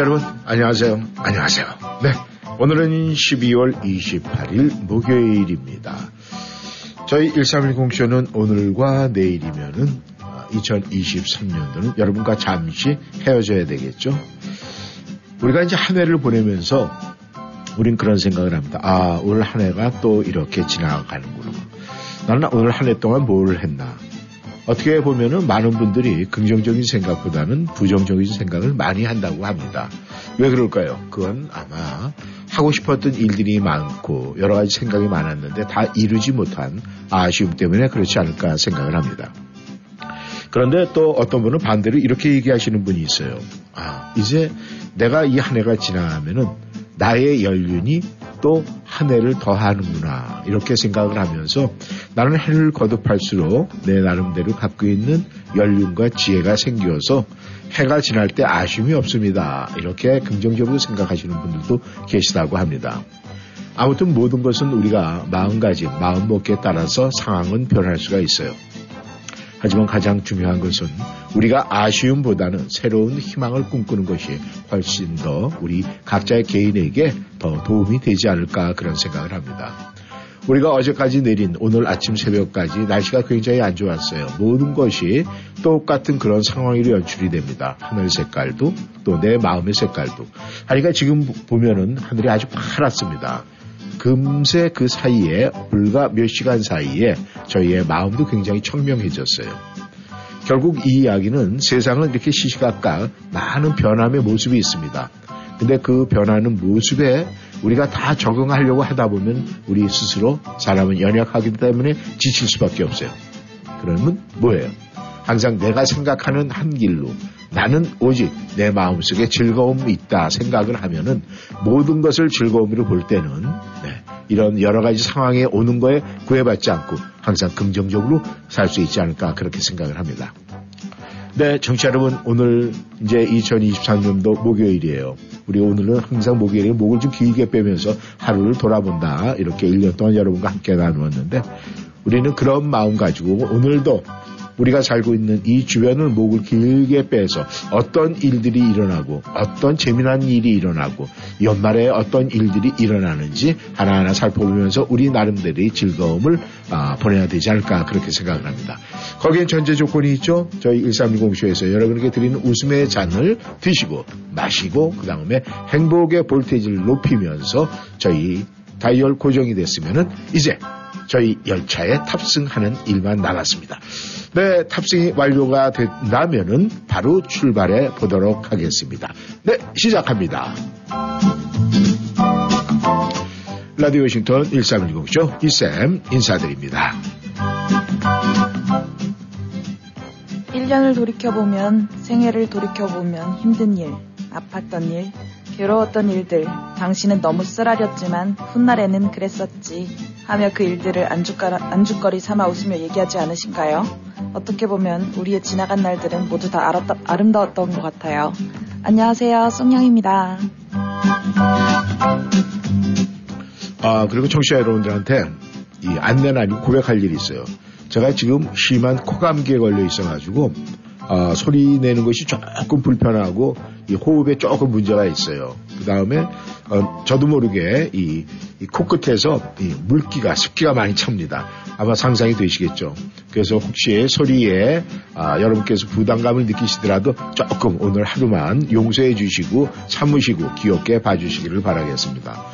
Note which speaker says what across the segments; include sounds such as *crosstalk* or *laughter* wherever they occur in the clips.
Speaker 1: 여러분, 안녕하세요. 안녕하세요. 네. 오늘은 12월 28일 목요일입니다. 저희 1310쇼는 오늘과 내일이면은 2023년도는 여러분과 잠시 헤어져야 되겠죠. 우리가 이제 한 해를 보내면서 우린 그런 생각을 합니다. 아, 올 한 해가 또 이렇게 지나가는구나. 나는 오늘 한 해 동안 뭘 했나. 어떻게 보면은 많은 분들이 긍정적인 생각보다는 부정적인 생각을 많이 한다고 합니다. 왜 그럴까요? 그건 아마 하고 싶었던 일들이 많고 여러 가지 생각이 많았는데 다 이루지 못한 아쉬움 때문에 그렇지 않을까 생각을 합니다. 그런데 또 어떤 분은 반대로 이렇게 얘기하시는 분이 있어요. 아, 이제 내가 이 한 해가 지나면은 나의 연륜이 또 한 해를 더 하는구나. 이렇게 생각을 하면서 나는 해를 거듭할수록 내 나름대로 갖고 있는 연륜과 지혜가 생겨서 해가 지날 때 아쉬움이 없습니다. 이렇게 긍정적으로 생각하시는 분들도 계시다고 합니다. 아무튼 모든 것은 우리가 마음가짐, 마음먹기에 따라서 상황은 변할 수가 있어요. 하지만 가장 중요한 것은 우리가 아쉬움보다는 새로운 희망을 꿈꾸는 것이 훨씬 더 우리 각자의 개인에게 더 도움이 되지 않을까 그런 생각을 합니다. 우리가 어제까지 내린 오늘 아침 새벽까지 날씨가 굉장히 안 좋았어요. 모든 것이 똑같은 그런 상황으로 연출이 됩니다. 하늘 색깔도 또 내 마음의 색깔도. 하니까 지금 보면은 하늘이 아주 파랗습니다. 금세 그 사이에 불과 몇 시간 사이에 저희의 마음도 굉장히 청명해졌어요. 결국 이 이야기는 세상은 이렇게 시시각각 많은 변함의 모습이 있습니다. 근데 그 변하는 모습에 우리가 다 적응하려고 하다 보면 우리 스스로 사람은 연약하기 때문에 지칠 수밖에 없어요. 그러면 뭐예요? 항상 내가 생각하는 한 길로 나는 오직 내 마음속에 즐거움이 있다 생각을 하면은 모든 것을 즐거움으로 볼 때는 네, 이런 여러 가지 상황에 오는 거에 구애받지 않고 항상 긍정적으로 살 수 있지 않을까 그렇게 생각을 합니다. 네, 정치 여러분, 오늘 이제 2023년도 목요일이에요. 우리 오늘은 항상 목요일에 목을 좀 길게 빼면서 하루를 돌아본다. 이렇게 1년 동안 여러분과 함께 나누었는데, 우리는 그런 마음 가지고 오늘도 우리가 살고 있는 이 주변을 목을 길게 빼서 어떤 일들이 일어나고 어떤 재미난 일이 일어나고 연말에 어떤 일들이 일어나는지 하나하나 살펴보면서 우리 나름대로의 즐거움을 아, 보내야 되지 않을까 그렇게 생각을 합니다. 거기엔 전제 조건이 있죠. 저희 1310쇼에서 여러분에게 드리는 웃음의 잔을 드시고 마시고 그 다음에 행복의 볼테이지를 높이면서 저희 다이얼 고정이 됐으면은 이제 저희 열차에 탑승하는 일만 남았습니다. 네, 탑승이 완료가 된다면은 바로 출발해 보도록 하겠습니다. 네, 시작합니다. 라디오 워싱턴 1310쇼 이쌤 인사드립니다.
Speaker 2: 1년을 돌이켜보면 생애를 돌이켜보면 힘든 일, 아팠던 일, 괴로웠던 일들, 당신은 너무 쓰라렸지만 훗날에는 그랬었지 하며 그 일들을 안주거리 삼아 웃으며 얘기하지 않으신가요? 어떻게 보면 우리의 지나간 날들은 모두 다 아름다, 아름다웠던 것 같아요. 안녕하세요, 송영입니다.
Speaker 1: 아, 그리고 청취자 여러분들한테 이 안내는 아니고 고백할 일이 있어요. 제가 지금 심한 코감기에 걸려 있어가지고 어, 소리 내는 것이 조금 불편하고 이 호흡에 조금 문제가 있어요. 그 다음에 어, 저도 모르게 이, 이 코끝에서 이 물기가 습기가 많이 찹니다. 아마 상상이 되시겠죠. 그래서 혹시 소리에 아, 여러분께서 부담감을 느끼시더라도 조금 오늘 하루만 용서해 주시고 참으시고 귀엽게 봐주시기를 바라겠습니다.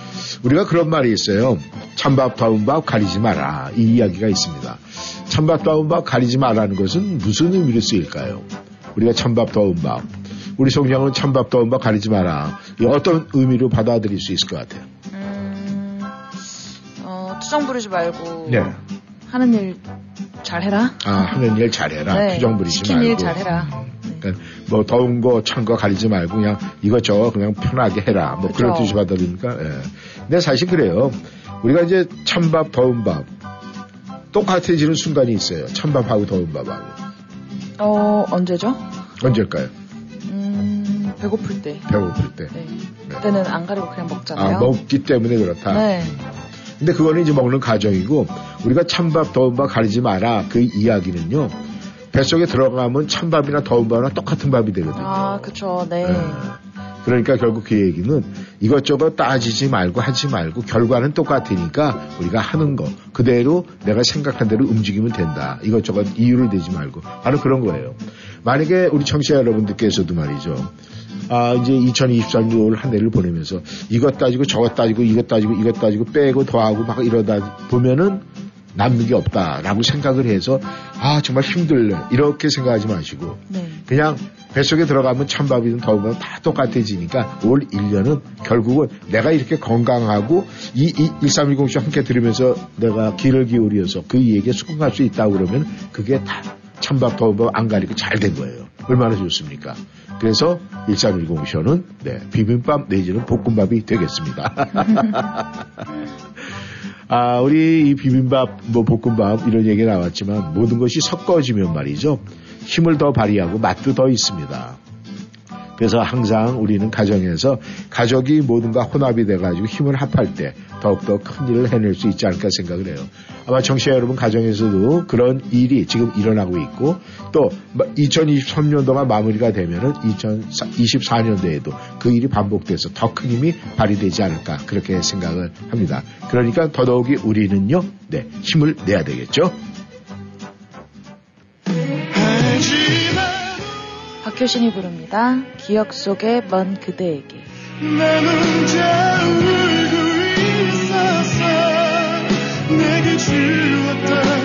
Speaker 1: 우리가 그런 말이 있어요. 찬밥 더운 밥 가리지 마라 이 이야기가 있습니다. 찬밥 더운 밥 가리지 말라는 것은 무슨 의미로 쓰일까요? 우리가 찬밥 더운 밥 우리 성경은 찬밥 더운 밥 가리지 마라. 어떤 의미로 받아들일 수 있을 것 같아요? 음,
Speaker 3: 어, 투정 부리지 말고
Speaker 1: 네.
Speaker 3: 하는 일 잘해라.
Speaker 1: 아, 하는 일 잘해라. 네, 투정 부리지
Speaker 3: 시킨
Speaker 1: 말고.
Speaker 3: 일 잘해라.
Speaker 1: 음, 그러니까 뭐 더운 거, 찬 거 가리지 말고 그냥 이것저것 그냥 편하게 해라. 뭐 그쵸. 그런 뜻이 받아들이니까. 예. 근데 사실 그래요. 우리가 이제 찬밥, 더운 밥 똑같아지는 순간이 있어요. 찬밥하고 더운 밥하고.
Speaker 3: 어, 언제죠?
Speaker 1: 언제일까요?
Speaker 3: 배고플 때.
Speaker 1: 배고플 때. 네.
Speaker 3: 그때는 안 가리고 그냥 먹잖아요.
Speaker 1: 아, 먹기 때문에 그렇다.
Speaker 3: 네.
Speaker 1: 근데 그거는 이제 먹는 과정이고 우리가 찬밥 더운 밥 가리지 마라 그 이야기는요. 뱃속에 들어가면 찬밥이나 더운 밥이나 똑같은 밥이 되거든요.
Speaker 3: 아, 그쵸. 네. 네.
Speaker 1: 그러니까 결국 그 얘기는 이것저것 따지지 말고 하지 말고 결과는 똑같으니까 우리가 하는 거 그대로 내가 생각한 대로 움직이면 된다. 이것저것 이유를 대지 말고 바로 그런 거예요. 만약에 우리 청취자 여러분들께서도 말이죠. 아, 이제 2023년 한 해를 보내면서 이것 따지고 저것 따지고 이것 따지고 이것 따지고 빼고 더하고 막 이러다 보면은 남는 게 없다라고 생각을 해서 아 정말 힘들네 이렇게 생각하지 마시고 네. 그냥 뱃속에 들어가면 찬밥이든 더우면 다 똑같아지니까 올 1년은 결국은 내가 이렇게 건강하고 이, 이 1310쇼 함께 들으면서 내가 귀를 기울여서 그 얘기에 수긍할 수 있다고 그러면 그게 다 찬밥 더우면 안 가리고 잘 된 거예요. 얼마나 좋습니까? 그래서 1310쇼는 네, 비빔밥 내지는 볶음밥이 되겠습니다. *laughs* 아, 우리 이 비빔밥, 뭐 볶음밥 이런 얘기 나왔지만 모든 것이 섞어지면 말이죠. 힘을 더 발휘하고 맛도 더 있습니다. 그래서 항상 우리는 가정에서 가족이 모든가 혼합이 돼가지고 힘을 합할 때 더욱더 큰 일을 해낼 수 있지 않을까 생각을 해요. 아마 정치자 여러분 가정에서도 그런 일이 지금 일어나고 있고 또 2023년도가 마무리가 되면은 2024년도에도 그 일이 반복돼서 더 큰 힘이 발휘되지 않을까 그렇게 생각을 합니다. 그러니까 더더욱이 우리는요, 네, 힘을 내야 되겠죠.
Speaker 3: 박효신이 부릅니다. 기억 속의 먼 그대에게. 주었던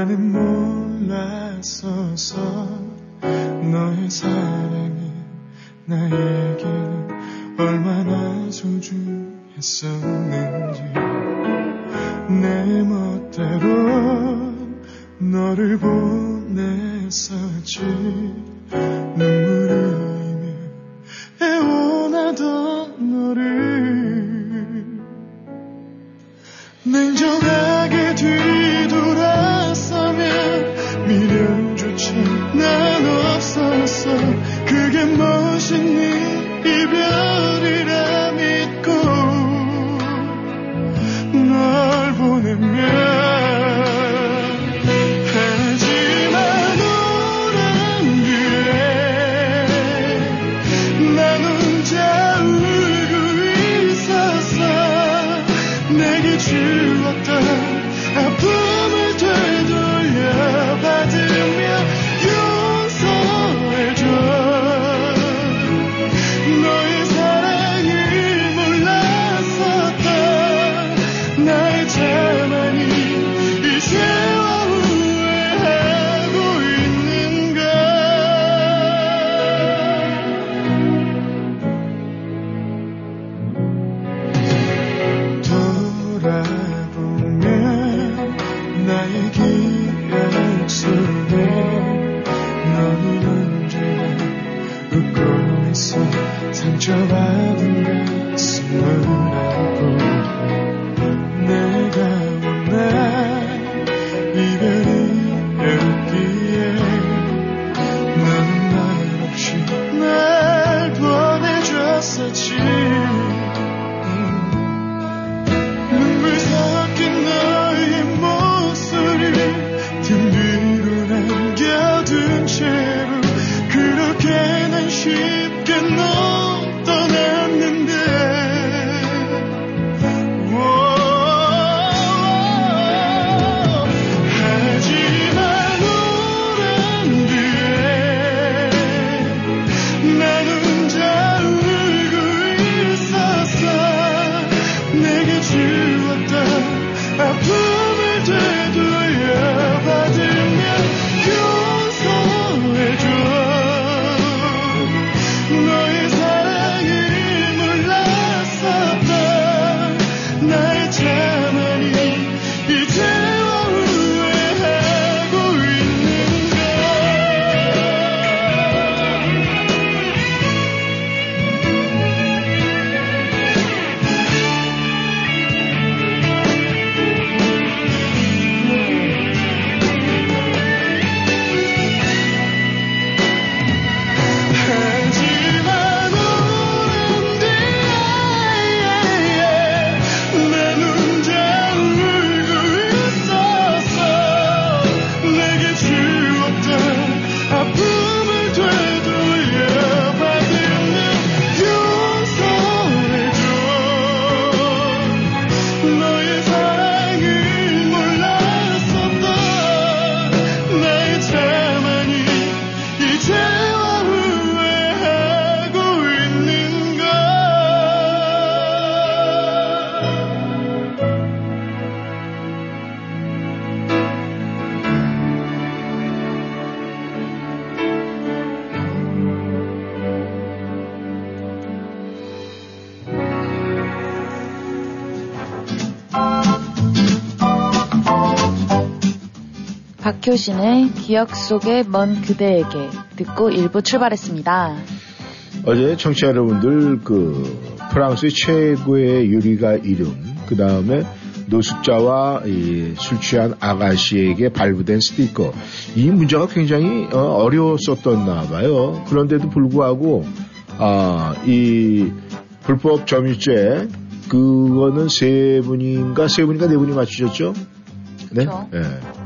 Speaker 3: 나는 몰랐어서 너의 사랑이 나에게는 얼마나 소중했었는지. 내 멋대로 너를 보냈었지. 눈물을 애원하던 너를. 냉정하게 뒤돌아서면 미련조차 난 없었어. 그게 멋 상처받은 가슴을
Speaker 2: 박효신의 기억 속의 먼 그대에게 듣고 일부 출발했습니다.
Speaker 1: 어제 청취자 여러분들 그 프랑스의 최고의 요리가 이름 그 다음에 노숙자와 이술 취한 아가씨에게 발부된 스티커 이 문제가 굉장히 어, 어려웠었었나 봐요. 그런데도 불구하고 아, 이 불법 점유죄 그거는 세 분인가 세 분인가 네 분이 맞추셨죠? 네.
Speaker 2: 그렇죠.
Speaker 1: 예.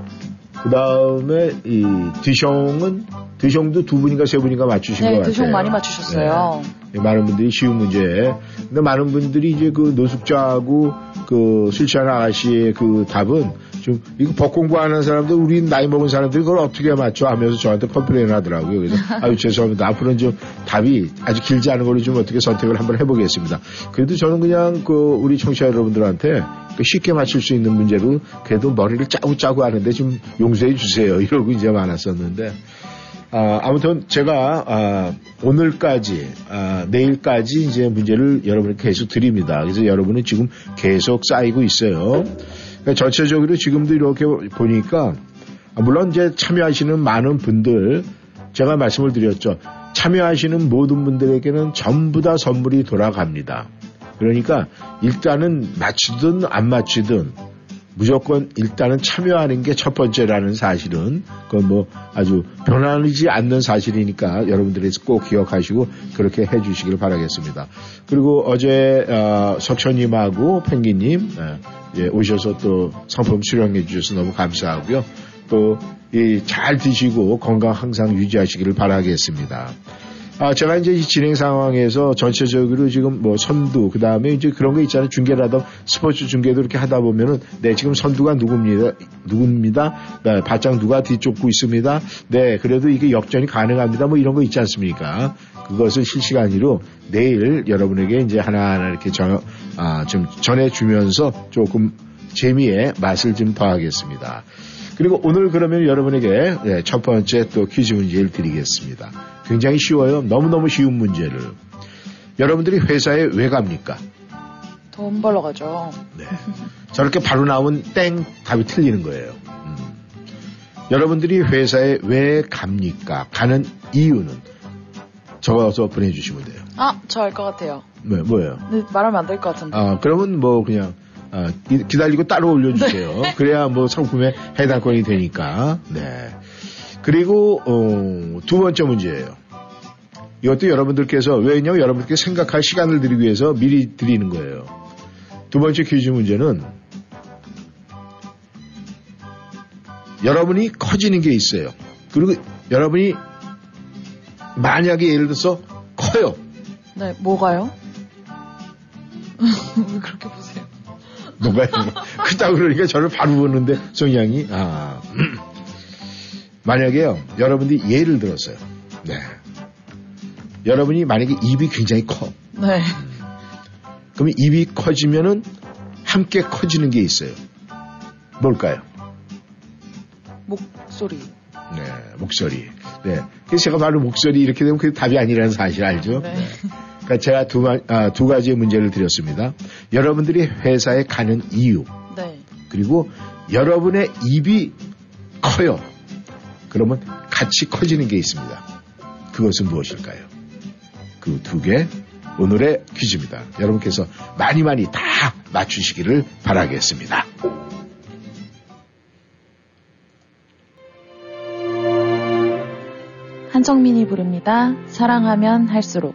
Speaker 1: 그 다음에 이 드숑은 드숑도 두 분인가 세 분인가 맞추신 것
Speaker 2: 네,
Speaker 1: 같아요.
Speaker 2: 드숑 많이 맞추셨어요.
Speaker 1: 네. 많은 분들이 쉬운 문제. 근데 많은 분들이 이제 그 노숙자하고 그 술 취한 아가씨의 그 답은 좀 이거 법 공부하는 사람들 우리 나이 먹은 사람들이 그걸 어떻게 맞춰 하면서 저한테 complain 하더라고요. 그래서 *laughs* 아유 죄송합니다. 앞으로는 좀 답이 아주 길지 않은 걸로 좀 어떻게 선택을 한번 해보겠습니다. 그래도 저는 그냥 그 우리 청취자 여러분들한테 그 쉽게 맞출 수 있는 문제로 그래도 머리를 짜고 짜고 하는데 좀 용서해 주세요. *laughs* 이러고 이제 많았었는데 아, 아무튼 제가 아, 오늘까지 아, 내일까지 이제 문제를 여러분께 계속 드립니다. 그래서 여러분은 지금 계속 쌓이고 있어요. 그러니까 전체적으로 지금도 이렇게 보니까 아, 물론 이제 참여하시는 많은 분들 제가 말씀을 드렸죠. 참여하시는 모든 분들에게는 전부 다 선물이 돌아갑니다. 그러니까 일단은 맞추든 안 맞추든 무조건 일단은 참여하는 게 첫 번째라는 사실은 그건 뭐 아주 변하지 않는 사실이니까 여러분들이 꼭 기억하시고 그렇게 해주시길 바라겠습니다. 그리고 어제 어, 석천님하고 펭귄님 예, 예, 오셔서 또 상품 수령해 주셔서 너무 감사하고요. 또 잘 드시고 건강 항상 유지하시기를 바라겠습니다. 아, 제가 이제 이 진행 상황에서 전체적으로 지금 뭐 선두, 그 다음에 이제 그런 거 있잖아요. 중계라도 스포츠 중계도 이렇게 하다 보면은, 네, 지금 선두가 누굽니다. 누굽니다. 네, 바짝 누가 뒤쫓고 있습니다. 네, 그래도 이게 역전이 가능합니다. 뭐 이런 거 있지 않습니까? 그것을 실시간으로 내일 여러분에게 이제 하나하나 이렇게 전, 아, 좀 전해주면서 조금 재미의 맛을 좀 더하겠습니다. 그리고 오늘 그러면 여러분에게 네, 첫 번째 또 퀴즈 문제를 드리겠습니다. 굉장히 쉬워요. 너무너무 쉬운 문제를. 여러분들이 회사에 왜 갑니까?
Speaker 2: 돈 벌러 가죠.
Speaker 1: 네. 저렇게 바로 나오면 땡 답이 틀리는 거예요. 음. 여러분들이 회사에 왜 갑니까? 가는 이유는 적어서 보내주시면 돼요.
Speaker 4: 아, 저 알 것 같아요.
Speaker 1: 네, 뭐예요?
Speaker 4: 근데 말하면 안 될 것 같은데.
Speaker 1: 아, 그러면 뭐 그냥 아, 기- 기다리고 따로 올려주세요. *laughs* 그래야 뭐 상품에 해당권이 되니까. 네. 그리고 어, 두 번째 문제예요. 이것도 여러분들께서 왜냐면 여러분들께 생각할 시간을 드리기 위해서 미리 드리는 거예요. 두 번째 퀴즈 문제는 여러분이 커지는 게 있어요. 그리고 여러분이 만약에 예를 들어서 커요.
Speaker 4: 네, 뭐가요? *laughs* 왜 그렇게 보세요?
Speaker 1: 뭐가 크다 그러니까 저를 바로 보는데 성향이. 아 만약에요 여러분들이 예를 들었어요. 네. 여러분이 만약에 입이 굉장히 커.
Speaker 4: 네.
Speaker 1: 그러면 입이 커지면은 함께 커지는 게 있어요. 뭘까요?
Speaker 4: 목소리.
Speaker 1: 네 목소리. 네. 그래서 제가 바로 목소리 이렇게 되면 그게 답이 아니라는 사실 알죠?
Speaker 4: 네.
Speaker 1: 그러니까 제가 두, 마- 아, 두 가지의 문제를 드렸습니다 여러분들이 회사에 가는 이유
Speaker 4: 네.
Speaker 1: 그리고 여러분의 입이 커요. 그러면 같이 커지는 게 있습니다. 그것은 무엇일까요? 그 두 개 오늘의 퀴즈입니다. 여러분께서 많이 많이 다 맞추시기를 바라겠습니다.
Speaker 4: 한정민이 부릅니다. 사랑하면 할수록.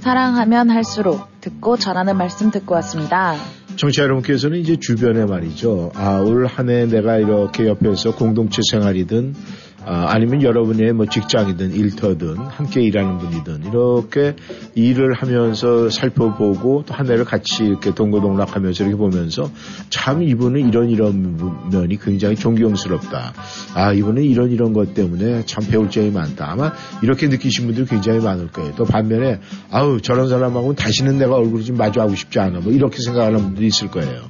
Speaker 5: 사랑하면 할수록
Speaker 2: 듣고 전하는 말씀 듣고 왔습니다.
Speaker 1: 청취자 여러분께서는 이제 주변에 말이죠. 아, 올 한 해 내가 이렇게 옆에서 공동체 생활이든 아, 아니면 여러분의 뭐 직장이든 일터든 함께 일하는 분이든 이렇게 일을 하면서 살펴보고 또 한 해를 같이 이렇게 동고동락하면서 이렇게 보면서 참 이분은 이런 이런 면이 굉장히 존경스럽다. 아 이분은 이런 이런 것 때문에 참 배울 점이 많다. 아마 이렇게 느끼신 분들 굉장히 많을 거예요. 또 반면에 아우 저런 사람하고는 다시는 내가 얼굴을 좀 마주하고 싶지 않아. 뭐 이렇게 생각하는 분들이 있을 거예요.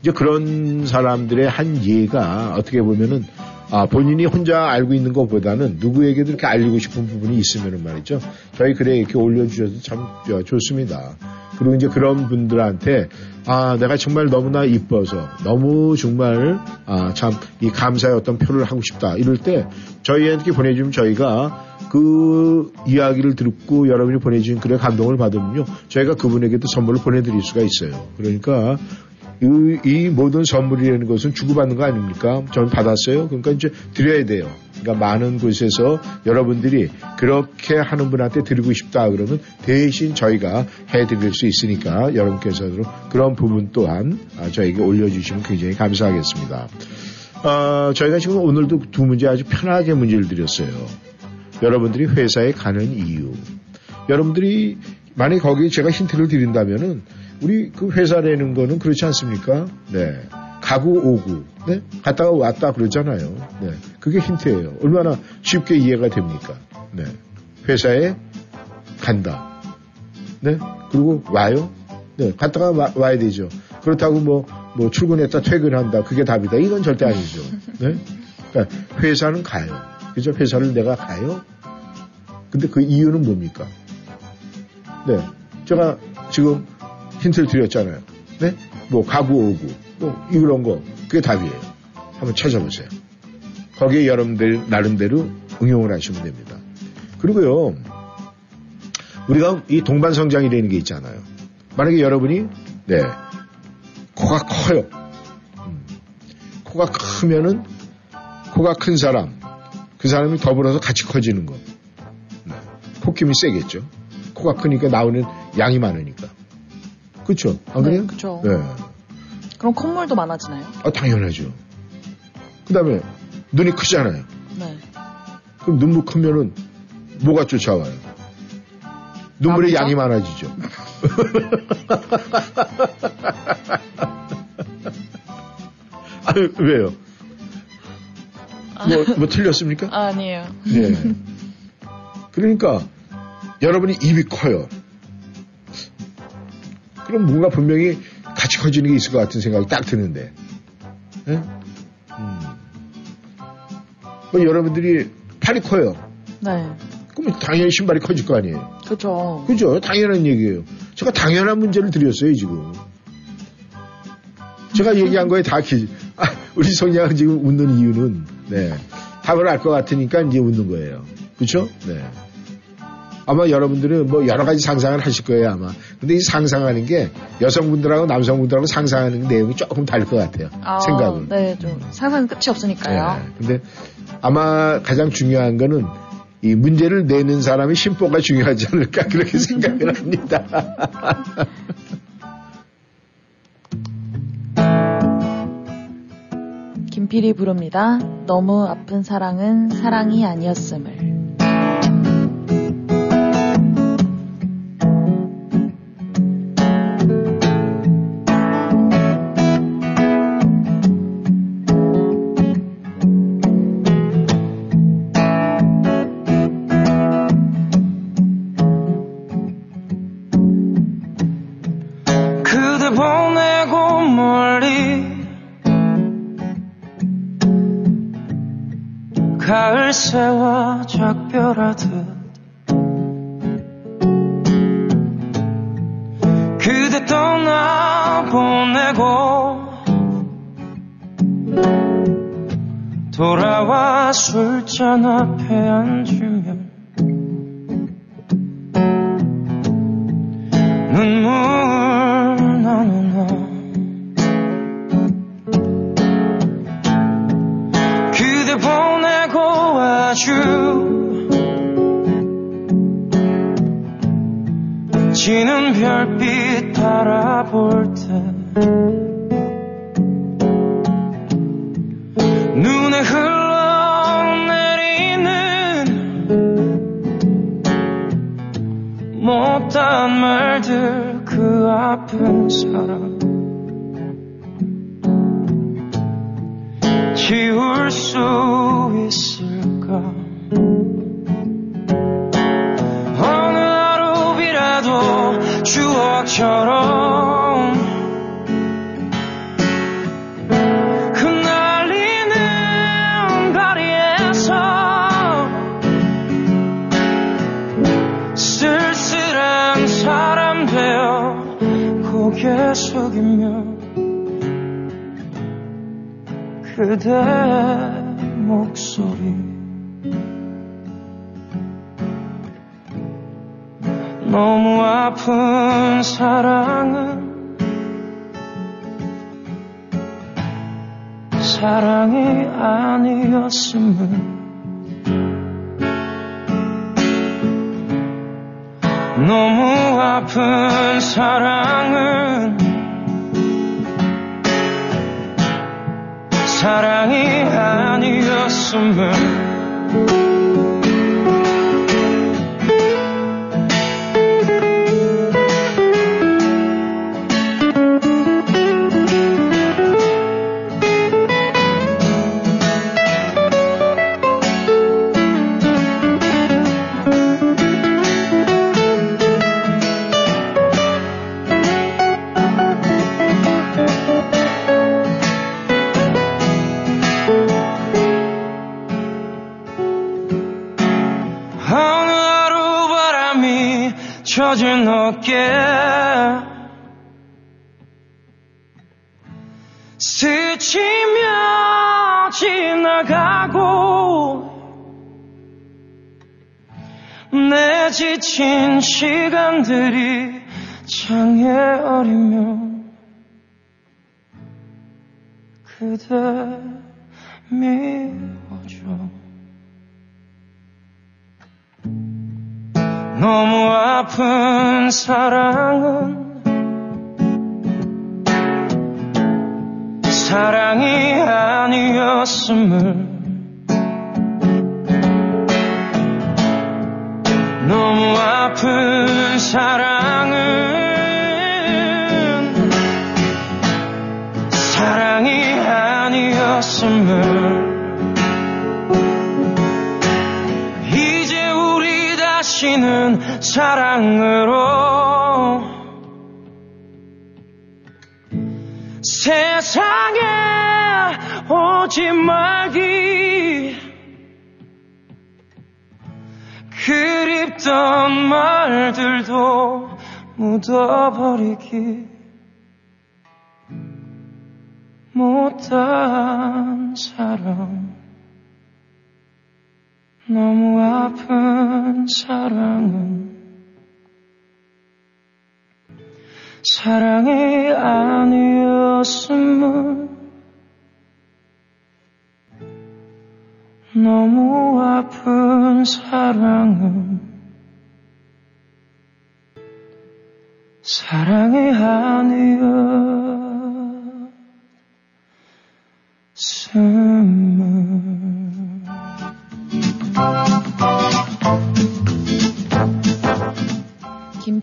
Speaker 1: 이제 그런 사람들의 한 예가 어떻게 보면은 아, 본인이 혼자 알고 있는 것보다는 누구에게도 이렇게 알리고 싶은 부분이 있으면 말이죠. 저희 글에 이렇게 올려주셔서 참 좋습니다. 그리고 이제 그런 분들한테 아, 내가 정말 너무나 이뻐서 너무 정말 아, 참 이 감사의 어떤 표를 하고 싶다. 이럴 때 저희한테 보내주면 저희가 그 이야기를 듣고 여러분이 보내주신 글에 감동을 받으면요. 저희가 그분에게도 선물을 보내드릴 수가 있어요. 그러니까 이, 이, 모든 선물이라는 것은 주고받는 거 아닙니까? 저는 받았어요. 그러니까 이제 드려야 돼요. 그러니까 많은 곳에서 여러분들이 그렇게 하는 분한테 드리고 싶다 그러면 대신 저희가 해드릴 수 있으니까 여러분께서도 그런 부분 또한 아, 저에게 올려주시면 굉장히 감사하겠습니다. 어, 저희가 지금 오늘도 두 문제 아주 편하게 문제를 드렸어요. 여러분들이 회사에 가는 이유. 여러분들이 만약 거기에 제가 힌트를 드린다면은 우리 그 회사 내는 거는 그렇지 않습니까? 네. 가고 오고, 네? 갔다가 왔다 그러잖아요. 네. 그게 힌트예요. 얼마나 쉽게 이해가 됩니까? 네. 회사에 간다. 네. 그리고 와요. 네. 갔다가 와, 와야 되죠. 그렇다고 뭐, 뭐 출근했다 퇴근한다. 그게 답이다. 이건 절대 아니죠. 네. 그러니까 회사는 가요. 그죠? 회사를 내가 가요. 근데 그 이유는 뭡니까? 네. 제가 지금 힌트를 드렸잖아요. 네? 뭐 가구 오고 뭐 이런 거 그게 답이에요. 한번 찾아보세요. 거기에 여러분들 나름대로 응용을 하시면 됩니다. 그리고요. 우리가 이 동반 성장이라는 게 있잖아요. 만약에 여러분이 네 코가 커요. 음, 코가 크면은 코가 큰 사람 그 사람이 더불어서 같이 커지는 거. 네. 코김이 세겠죠. 코가 크니까 나오는 양이 많으니까. 그렇죠. 안 그래요?
Speaker 2: 네, 그렇죠.
Speaker 1: 네.
Speaker 2: 그럼 콧물도 많아지나요?
Speaker 1: 아, 당연하죠. 그 다음에 눈이 크잖아요.
Speaker 2: 네.
Speaker 1: 그럼 눈물 크면은 뭐가 쫓아와요? 눈물의? 양이 많아지죠. *laughs* 아, 왜요? 뭐, 뭐 틀렸습니까?
Speaker 2: 아니에요.
Speaker 1: 네. 그러니까 여러분이 입이 커요. 그럼 뭔가 분명히 같이 커지는 게 있을 것 같은 생각이 딱 드는데. 예? 음. 뭐 여러분들이 팔이 커요.
Speaker 2: 네.
Speaker 1: 그럼 당연히 신발이 커질 거 아니에요.
Speaker 2: 그렇죠.
Speaker 1: 그죠? 당연한 얘기예요. 제가 당연한 문제를 드렸어요, 지금. 제가 얘기한 거에 다 기, 아, 우리 성냥은 지금 웃는 이유는, 네. 답을 알 것 같으니까 이제 웃는 거예요. 그쵸? 네. 아마 여러분들은 뭐 여러 가지 상상을 하실 거예요, 아마. 근데 이 상상하는 게 여성분들하고 남성분들하고 상상하는 내용이 조금 다를 것 같아요.
Speaker 2: 아,
Speaker 1: 생각은.
Speaker 2: 네, 좀 상상 끝이 없으니까요.
Speaker 1: 네. 근데 아마 가장 중요한 거는 이 문제를 내는 사람의 심보가 중요하지 않을까 *laughs* 그렇게 생각을 합니다. *laughs*
Speaker 2: 김필이 부릅니다. 너무 아픈 사랑은 사랑이 아니었음을.
Speaker 4: 작별하듯 그대 떠나보내고 돌아와 술잔 앞에 앉으 너무 아픈 사랑은 사랑이 아니었음을 너무 아픈 사랑은 사랑이 아니었음을 어깨 스치며 지나가고 내 지친 시간들이 창에 어리면 그대 미 너무 아픈 사랑은 사랑이 아니었음을 너무 아픈 사랑은 사랑이 아니었음을 다시는 사랑으로 세상에 오지 말기 그립던 말들도 묻어버리기 못한 사랑 너무 아픈 사랑은 사랑이 아니었음을 너무 아픈 사랑은 사랑이 아니었음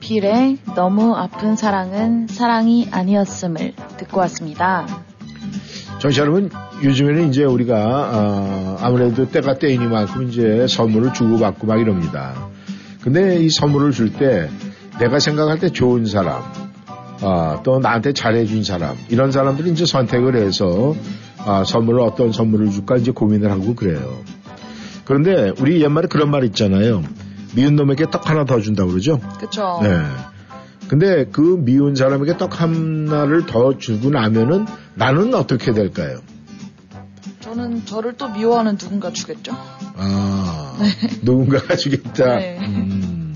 Speaker 2: 김필의 너무 아픈 사랑은 사랑이 아니었음을 듣고 왔습니다.
Speaker 1: 정치 여러분, 요즘에는 이제 우리가, 아, 무래도 때가 때이니만큼 이제 선물을 주고받고 막 이럽니다. 근데 이 선물을 줄 때 내가 생각할 때 좋은 사람, 아, 또 나한테 잘해준 사람, 이런 사람들이 이제 선택을 해서 아, 선물을 어떤 선물을 줄까 이제 고민을 하고 그래요. 그런데 우리 옛말에 그런 말 있잖아요. 미운 놈에게 떡 하나 더 준다고 그러죠?
Speaker 2: 그쵸?
Speaker 1: 네. 근데 그 미운 사람에게 떡 하나를 더 주고 나면은 나는 어떻게 될까요?
Speaker 2: 저는 저를 또 미워하는 누군가 주겠죠?
Speaker 1: 아, 누군가가 주겠다.
Speaker 2: 네.
Speaker 1: 음.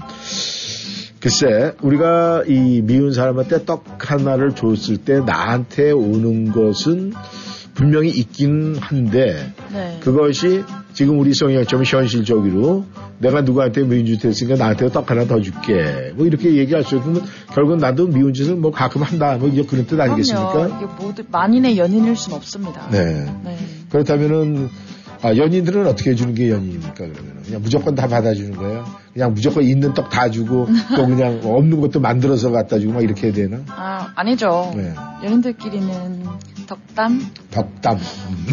Speaker 1: 글쎄, 우리가 이 미운 사람한테 떡 하나를 줬을 때 나한테 오는 것은 분명히 있긴 한데
Speaker 2: 네.
Speaker 1: 그것이 지금 우리 송이형처럼 현실적으로 내가 누구한테 미운 짓 했으니까 나한테 떡 하나 더 줄게. 뭐 이렇게 얘기할 수 있으면 결국은 나도 미운 짓을 뭐 가끔 한다. 뭐 이제 그런 뜻 아니겠습니까?
Speaker 2: 그럼요. 이게 모두 만인의 연인일 순 없습니다.
Speaker 1: 네.
Speaker 2: 네.
Speaker 1: 그렇다면은 아, 연인들은 어떻게 해주는 게 연인입니까, 그러면? 그냥 무조건 다 받아주는 거예요? 그냥 무조건 있는 떡 다 주고, 또 그냥 *laughs* 없는 것도 만들어서 갖다 주고, 막 이렇게 해야 되나?
Speaker 2: 아, 아니죠.
Speaker 1: 네.
Speaker 2: 연인들끼리는 덕담?
Speaker 1: 덕담.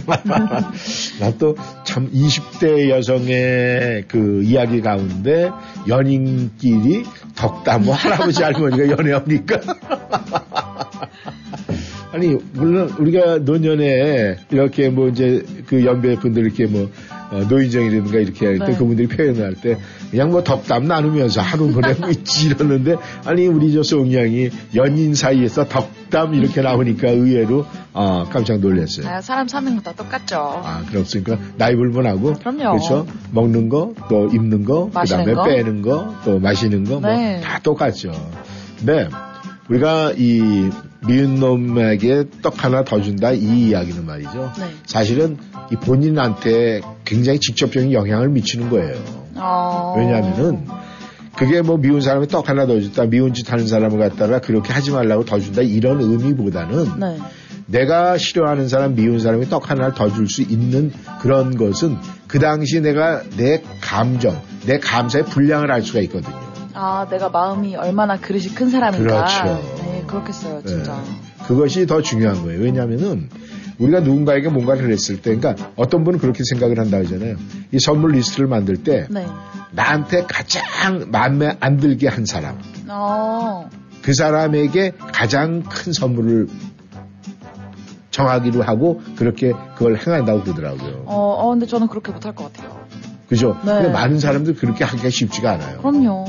Speaker 1: *laughs* 나 또 참 20대 여성의 그 이야기 가운데 연인끼리 덕담, 뭐 할아버지 할머니가 연애합니까? *laughs* 아니, 물론 우리가 노년에 이렇게 뭐 이제 그 연배 분들 이렇게 뭐 어, 노인정이라든가 이렇게 할때
Speaker 2: 네.
Speaker 1: 그분들이 표현을 할 때 그냥 뭐 덕담 나누면서 하루 보내고 *laughs* 있지 이러는데 아니 우리 저 송이 양이 연인 사이에서 덕담 이렇게 나오니까 의외로 아, 깜짝 놀랐어요.
Speaker 2: 아, 사람 사는 거다 똑같죠.
Speaker 1: 아, 그렇습니까? 나이 불문하고.
Speaker 2: 그럼요.
Speaker 1: 그렇죠? 먹는 거, 또 입는 거, 그
Speaker 2: 마시는
Speaker 1: 다음에
Speaker 2: 거.
Speaker 1: 빼는 거, 또 마시는 거,
Speaker 2: 네.
Speaker 1: 뭐, 다 똑같죠. 근데, 우리가 이 미운 놈에게 떡 하나 더 준다 이 이야기는 말이죠.
Speaker 2: 네.
Speaker 1: 사실은 이 본인한테 굉장히 직접적인 영향을 미치는 거예요.
Speaker 2: 어...
Speaker 1: 왜냐하면은 그게 뭐 미운 사람이 떡 하나 더 줬다, 미운 짓 하는 사람을 갖다가 그렇게 하지 말라고 더 준다 이런 의미보다는
Speaker 2: 네.
Speaker 1: 내가 싫어하는 사람, 미운 사람이 떡 하나를 더 줄 수 있는 그런 것은 그 당시 내가 내 감정, 내 감사의 분량을 알 수가 있거든요.
Speaker 2: 아, 내가 마음이 얼마나 그릇이 큰 사람인가.
Speaker 1: 그렇죠.
Speaker 2: 네, 그렇겠어요, 진짜.
Speaker 1: 네. 그것이 더 중요한 거예요. 왜냐하면은 우리가 누군가에게 뭔가를 했을 때, 그러니까 어떤 분은 그렇게 생각을 한다 하잖아요. 이 선물 리스트를 만들 때
Speaker 2: 네.
Speaker 1: 나한테 가장 마음에 안 들게 한 사람,
Speaker 2: 어,
Speaker 1: 그 사람에게 가장 큰 선물을 정하기로 하고 그렇게 그걸 행한다고 그러더라고요.
Speaker 2: 어, 어, 근데 저는 그렇게 못할 것 같아요.
Speaker 1: 그죠?
Speaker 2: 네.
Speaker 1: 근데 많은 사람들 그렇게 하기가 쉽지가 않아요.
Speaker 2: 그럼요.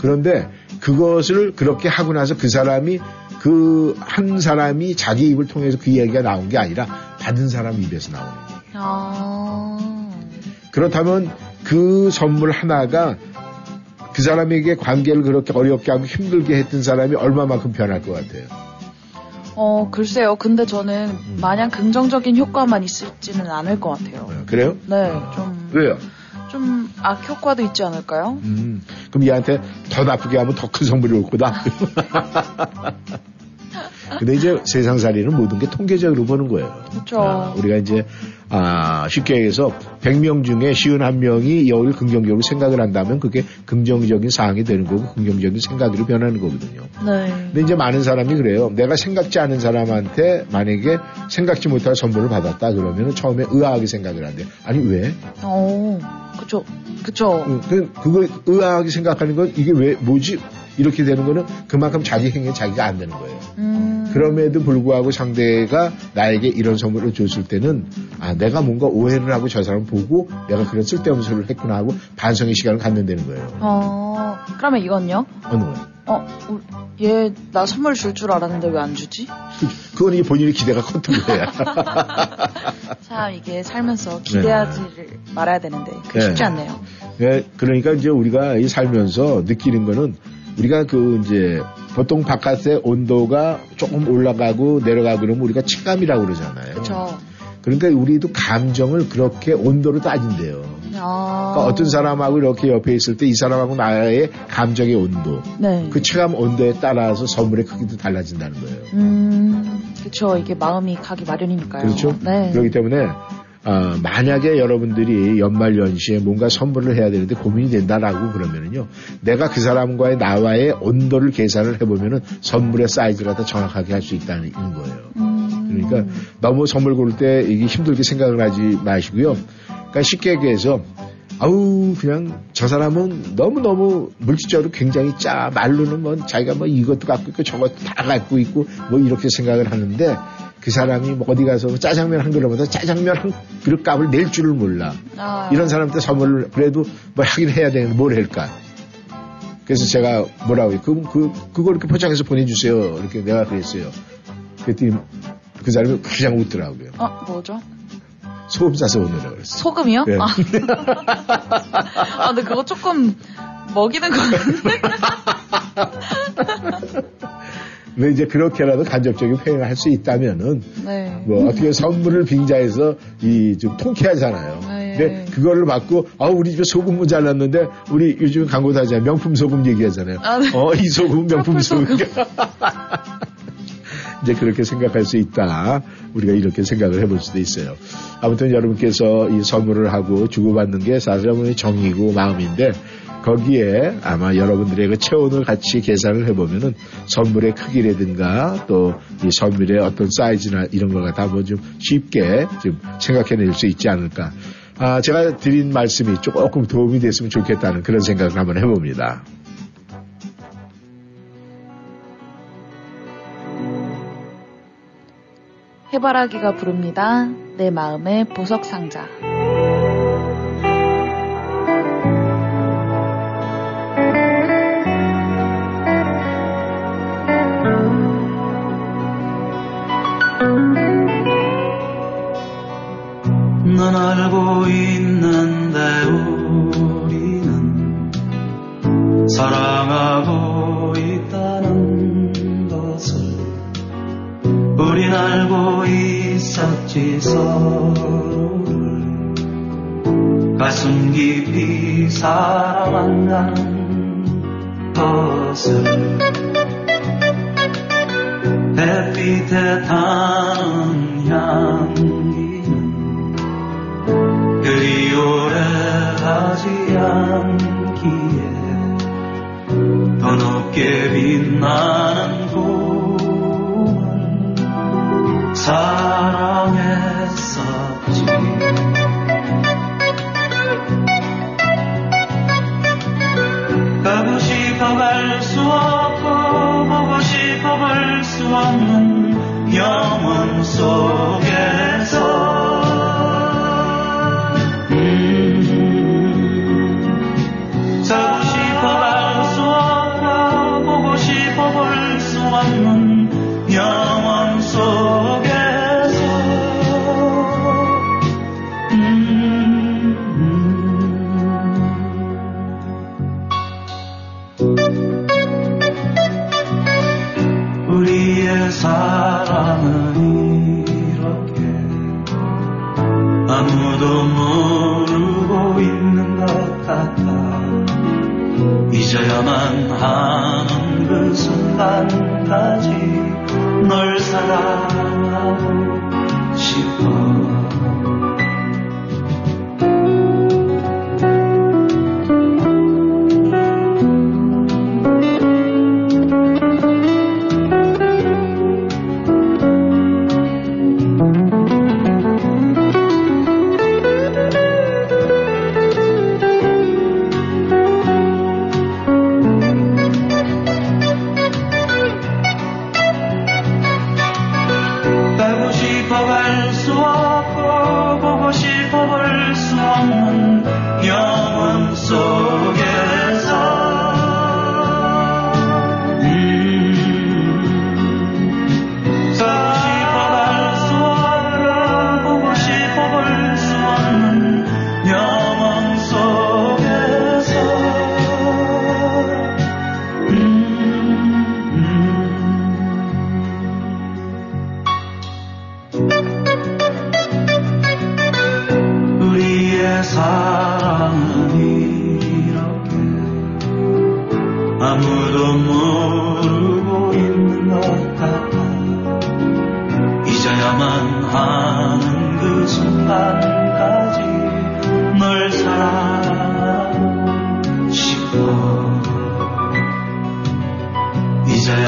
Speaker 1: 그런데 그것을 그렇게 하고 나서 그 사람이 그 한 사람이 자기 입을 통해서 그 얘기가 나온 게 아니라 받은 사람 입에서 나오는 얘기.
Speaker 2: 아,
Speaker 1: 그렇다면 그 선물 하나가 그 사람에게 관계를 그렇게 어렵게 하고 힘들게 했던 사람이 얼마만큼 변할 것 같아요.
Speaker 2: 어, 글쎄요. 근데 저는
Speaker 1: 음.
Speaker 2: 마냥 긍정적인 효과만 있을지는 않을 것 같아요.
Speaker 1: 그래요?
Speaker 2: 네, 좀,
Speaker 1: 왜요?
Speaker 2: 좀 악효과도 있지 않을까요?
Speaker 1: 음, 그럼 얘한테 더 나쁘게 하면 더 큰 선물이 올 거다. *laughs* 근데 이제 세상살이는 모든 게 통계적으로 보는 거예요.
Speaker 2: 그렇죠.
Speaker 1: 아, 우리가 이제 아, 쉽게 얘기해서 100명 중에 51명이 여기를 긍정적으로 생각을 한다면 그게 긍정적인 사항이 되는 거고 긍정적인 생각으로 변하는 거거든요.
Speaker 2: 네.
Speaker 1: 근데 이제 많은 사람이 그래요. 내가 생각지 않은 사람한테 만약에 생각지 못할 선물을 받았다 그러면 처음에 의아하게 생각을 한대요. 아니 왜?
Speaker 2: 어, 그쵸, 그쵸.
Speaker 1: 그, 그, 그거 의아하게 생각하는 건 이게 왜 뭐지? 이렇게 되는 거는 그만큼 자기 행위에 자기가 안 되는 거예요.
Speaker 2: 음,
Speaker 1: 그럼에도 불구하고 상대가 나에게 이런 선물을 줬을 때는 아 내가 뭔가 오해를 하고 저 사람 보고 내가 그런 쓸데없는 소리를 했구나 하고 반성의 시간을 갖는 다는 거예요.
Speaker 2: 어, 그러면 이건요?
Speaker 1: 어느 거?
Speaker 2: 어, 얘 나 선물 줄 줄 알았는데 왜 안 주지? *laughs*
Speaker 1: 그건 이 본인의 기대가 컸던 거야. *laughs*
Speaker 2: 참 이게 살면서 기대하지를 말아야 되는데 그게
Speaker 1: 네.
Speaker 2: 쉽지 않네요.
Speaker 1: 네, 그러니까 이제 우리가 이 살면서 느끼는 거는 우리가 그 이제 보통 바깥의 온도가 조금 올라가고 내려가고 그러면 우리가 체감이라고 그러잖아요.
Speaker 2: 그렇죠.
Speaker 1: 그러니까 우리도 감정을 그렇게 온도로 따진대요.
Speaker 2: 아,
Speaker 1: 그러니까 어떤 사람하고 이렇게 옆에 있을 때 이 사람하고 나의 감정의 온도,
Speaker 2: 네.
Speaker 1: 그 체감 온도에 따라서 선물의 크기도 달라진다는 거예요.
Speaker 2: 음, 그렇죠. 이게 마음이 가기 마련이니까요.
Speaker 1: 그렇죠?
Speaker 2: 네.
Speaker 1: 그렇기 때문에 어, 만약에 여러분들이 연말 연시에 뭔가 선물을 해야 되는데 고민이 된다라고 그러면은요, 내가 그 사람과의 나와의 온도를 계산을 해보면은 선물의 사이즈가 더 정확하게 할 수 있다는 거예요.
Speaker 2: 음,
Speaker 1: 그러니까 너무 선물 고를 때 이게 힘들게 생각을 하지 마시고요. 그러니까 쉽게 얘기해서 아우 그냥 저 사람은 너무 너무 물질적으로 굉장히 짜 말로는 뭐 자기가 뭐 이것도 갖고 있고 저것도 다 갖고 있고 뭐 이렇게 생각을 하는데 그 사람이 뭐 어디 가서 짜장면 한 그릇보다 짜장면 한 그릇 값을 낼 줄을 몰라.
Speaker 2: 아,
Speaker 1: 이런 사람한테 선물을 그래도 뭐 하긴 해야 되는데 뭘 할까? 그래서 제가 뭐라고 그, 그, 그거 이렇게 포장해서 보내주세요. 이렇게 내가 그랬어요. 그랬더니 그 사람이 그냥 웃더라고요
Speaker 2: 어, 뭐죠?
Speaker 1: 소금 싸서 오느라 그랬어
Speaker 2: 소금이요?
Speaker 1: 네.
Speaker 2: 아. *laughs* 아, 근데 그거 조금 먹이는 거 같은데? *laughs*
Speaker 1: 근데 이제 그렇게라도 간접적인 표현을 할 수 있다면은
Speaker 2: 네.
Speaker 1: 뭐 어떻게 선물을 빙자해서 이 좀 통쾌하잖아요.
Speaker 2: 네.
Speaker 1: 근데 그거를 받고 아 우리 집에 소금 모자랐는데 우리 요즘 광고 다잖아요. 명품 소금 얘기하잖아요.
Speaker 6: 아, 네.
Speaker 1: 어이 소금 명품. 소금. *laughs* 이제 그렇게 생각할 수 있다. 우리가 이렇게 생각을 해볼 수도 있어요. 아무튼 여러분께서 이 선물을 하고 주고받는 게 사실 여러분의 정이고 마음인데 거기에 아마 여러분들의 그 체온을 같이 계산을 해보면은 선물의 크기라든가 또 이 선물의 어떤 사이즈나 이런 걸 갖다 한번 좀 쉽게 좀 생각해낼 수 있지 않을까. 아, 제가 드린 말씀이 조금 도움이 됐으면 좋겠다는 그런 생각을 한번 해봅니다.
Speaker 6: 해바라기가 부릅니다. 내 마음의 보석 상자.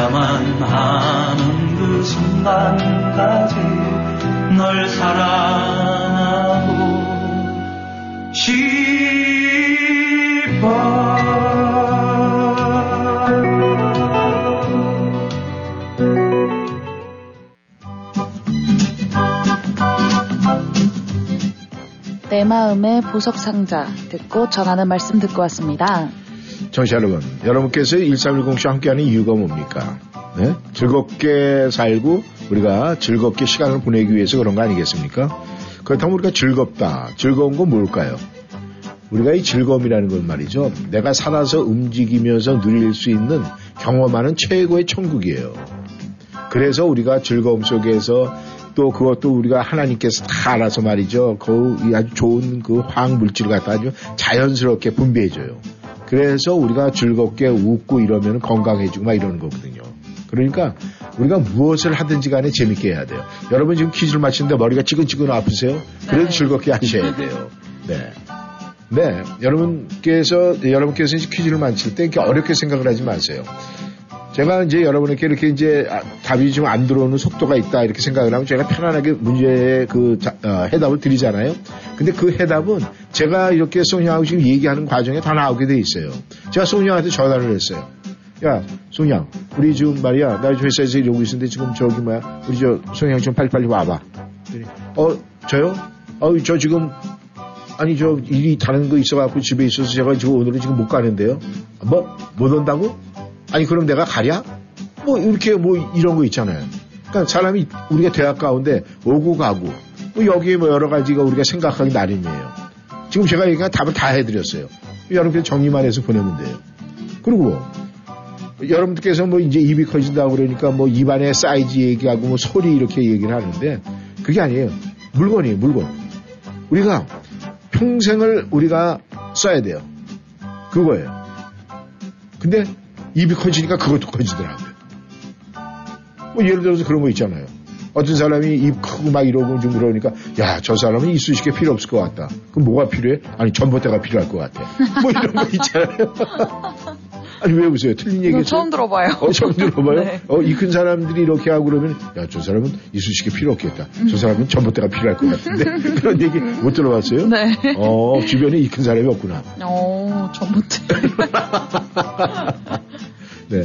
Speaker 2: 잊어야만 하는 그 순간까지 널 사랑하고 싶어
Speaker 6: 내 마음의 보석 상자 듣고 전하는 말씀 듣고 왔습니다.
Speaker 1: 정치 여러분, 여러분께서 1310쇼 함께하는 이유가 뭡니까? 네? 즐겁게 살고 우리가 즐겁게 시간을 보내기 위해서 그런 거 아니겠습니까? 그렇다면 우리가 즐겁다. 즐거운 건 뭘까요? 우리가 이 즐거움이라는 건 말이죠. 내가 살아서 움직이면서 누릴 수 있는 경험하는 최고의 천국이에요. 그래서 우리가 즐거움 속에서 또 그것도 우리가 하나님께서 다 알아서 말이죠. 그 아주 좋은 그 화학 물질을 갖다 아주 자연스럽게 분비해줘요. 그래서 우리가 즐겁게 웃고 이러면 건강해지고 막 이러는 거거든요. 그러니까 우리가 무엇을 하든지 간에 재밌게 해야 돼요. 여러분 지금 퀴즈를 맞히는데 머리가 찌근찌근 아프세요? 그래도
Speaker 2: 네.
Speaker 1: 즐겁게 하셔야 돼요. 네. 네. 여러분께서, 여러분께서 이제 퀴즈를 맞힐 때 이렇게 어렵게 생각을 하지 마세요. 제가 이제 여러분에게 이렇게 이제 아, 답이 좀 안 들어오는 속도가 있다 이렇게 생각을 하면 제가 편안하게 문제의 그 자- 어, 해답을 드리잖아요. 근데 그 해답은 제가 이렇게 송양하고 지금 얘기하는 과정에 다 나오게 돼 있어요. 제가 송양한테 전화를 했어요. 야, 송양, 우리 지금 말이야, 나 회사에서 이러고 있는데 지금 저기 뭐야, 우리 저 송양 좀 빨리빨리 와봐. 그랬더니, 어, 저요? 어, 저 지금 아니 저 일이 다른 거 있어갖고 집에 있어서 제가 지금 오늘은 지금 못 가는데요. 뭐 못 온다고? 아니 그럼 내가 가랴? 뭐 이렇게 뭐 이런 거 있잖아요. 그러니까 사람이 우리가 대학 가운데 오고 가고 뭐 여기에 뭐 여러 가지가 우리가 생각하기 나름이에요. 지금 제가 얘기한 답을 다 해드렸어요. 여러분께 정리만 해서 보내면 돼요. 그리고 여러분들께서 뭐 이제 입이 커진다고 그러니까 뭐 입안의 사이즈 얘기하고 뭐 소리 이렇게 얘기를 하는데 그게 아니에요. 물건이에요, 물건. 우리가 평생을 우리가 써야 돼요. 그거예요. 근데 입이 커지니까 그것도 커지더라고요. 뭐 예를 들어서 그런 거 있잖아요. 어떤 사람이 입 크고 막 이러고 좀 그러니까 야 저 사람은 이쑤시개 필요 없을 것 같다. 그럼 뭐가 필요해? 아니 전봇대가 필요할 것 같아. 뭐 이런 거 있잖아요. *laughs* 아니 왜 웃어요? 틀린 얘기죠?
Speaker 2: 처음 들어봐요.
Speaker 1: 어, 처음 들어봐요? *laughs*
Speaker 2: 네.
Speaker 1: 어, 이 큰 사람들이 이렇게 하고 그러면, 야, 저 사람은 이쑤시개 필요 없겠다. 저 사람은 전봇대가 필요할 것 같은데. *laughs* 그런 얘기 못 들어봤어요?
Speaker 2: 네.
Speaker 1: 어, 주변에 이 큰 사람이 없구나.
Speaker 2: 어, 전봇대.
Speaker 1: 네.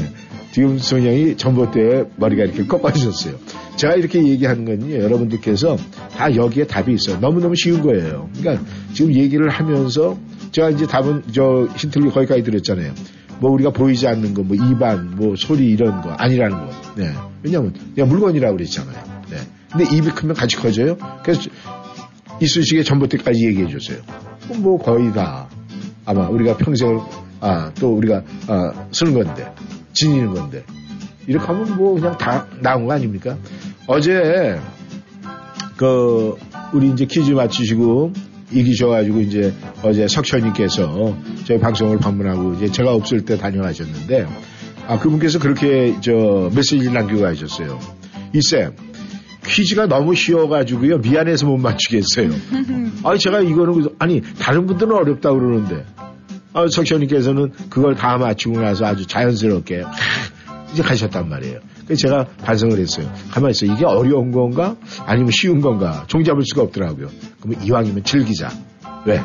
Speaker 1: 지금 성향이 전봇대에 머리가 이렇게 꺾어주셨어요. 제가 이렇게 얘기하는 건요, 여러분들께서 다 여기에 답이 있어요. 너무너무 쉬운 거예요. 그러니까 지금 얘기를 하면서 제가 이제 답은 저 힌트를 거기까지 드렸잖아요. 뭐 우리가 보이지 않는 거, 뭐 입안, 뭐 소리 이런 거 아니라는 거. 네. 왜냐면 그냥 물건이라고 그랬잖아요. 네. 근데 입이 크면 같이 커져요. 그래서 이쑤시개 전봇대까지 얘기해. 그럼 뭐 거의 다 아마 우리가 평생을 아, 또 우리가 아, 쓰는 건데 지니는 건데 이렇게 하면 뭐 그냥 다 나온 거 아닙니까? 어제 그 우리 이제 퀴즈 맞추시고 이기셔가지고 이제 어제 석천님께서 저희 방송을 방문하고 이제 제가 없을 때 다녀가셨는데 아 그분께서 그렇게 저 메시지를 남기고 가셨어요. 이쌤 퀴즈가 너무 쉬워가지고요 미안해서 못 맞추겠어요. *laughs* 아니 제가 이거는 아니 다른 분들은 어렵다 고 그러는데 아, 석천님께서는 그걸 다 맞추고 나서 아주 자연스럽게 하, 이제 가셨단 말이에요. 그래서 제가 반성을 했어요. 가만히 있어. 이게 어려운 건가? 아니면 쉬운 건가? 종잡을 수가 없더라고요. 그러면 이왕이면 즐기자. 왜?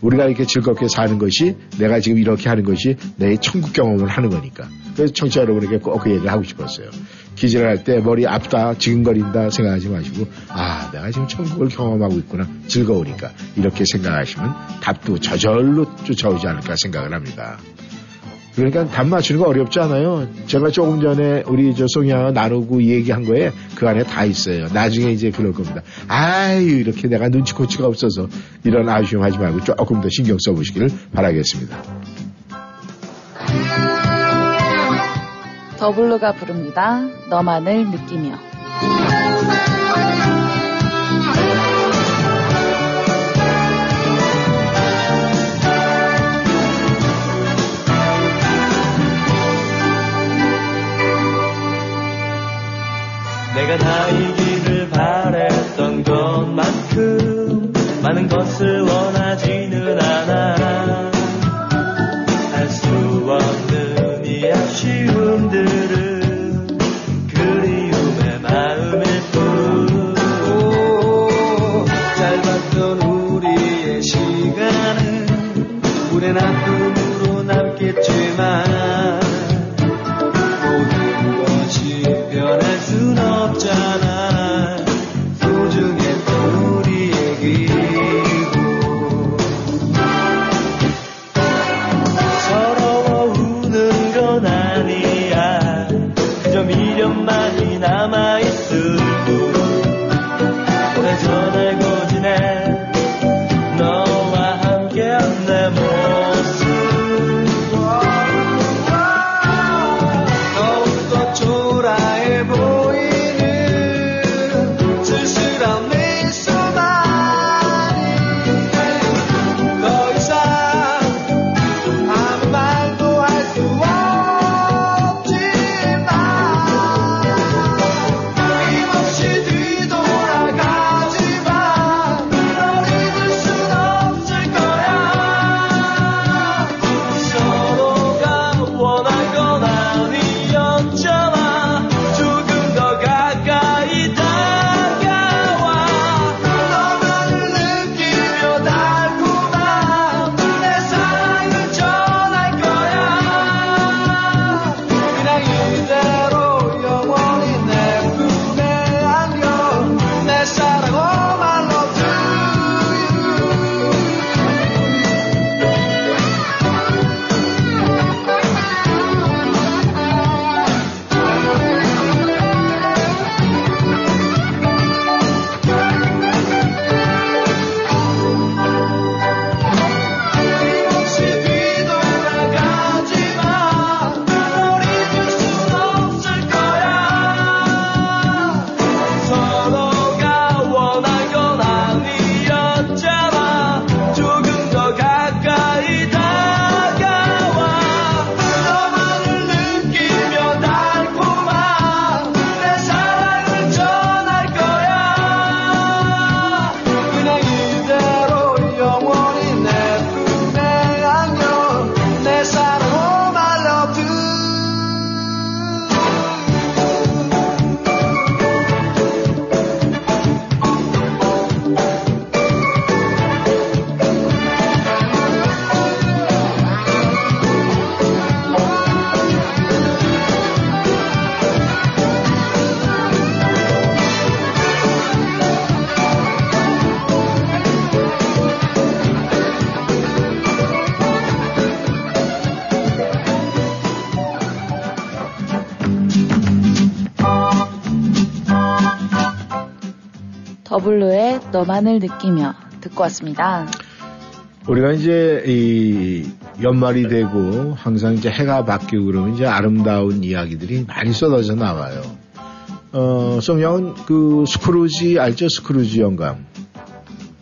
Speaker 1: 우리가 이렇게 즐겁게 사는 것이 내가 지금 이렇게 하는 것이 내 천국 경험을 하는 거니까. 그래서 청취자 여러분에게 꼭 그 얘기를 하고 싶었어요. 기절을 할 때 머리 아프다, 지근거린다 생각하지 마시고, 아, 내가 지금 천국을 경험하고 있구나. 즐거우니까. 이렇게 생각하시면 답도 저절로 쫓아오지 않을까 생각을 합니다. 그러니까 답 맞추는 거 어렵지 않아요. 제가 조금 전에 우리 저 송이와 나누고 얘기한 거에 그 안에 다 있어요. 나중에 이제 그럴 겁니다. 아유, 이렇게 내가 눈치코치가 없어서 이런 아쉬움 하지 말고 조금 더 신경 써보시기를 바라겠습니다.
Speaker 2: 더블루가 부릅니다. 너만을 느끼며.
Speaker 4: 내가 나이기를 바랬던 것만큼 많은 것을 원하지
Speaker 2: 더블루의 너만을 느끼며 듣고 왔습니다.
Speaker 1: 우리가 이제 이 연말이 되고 항상 이제 해가 바뀌고 그러면 이제 아름다운 이야기들이 많이 쏟아져 나와요. 어, 송영은 그 스크루지 알죠? 스크루지 영감.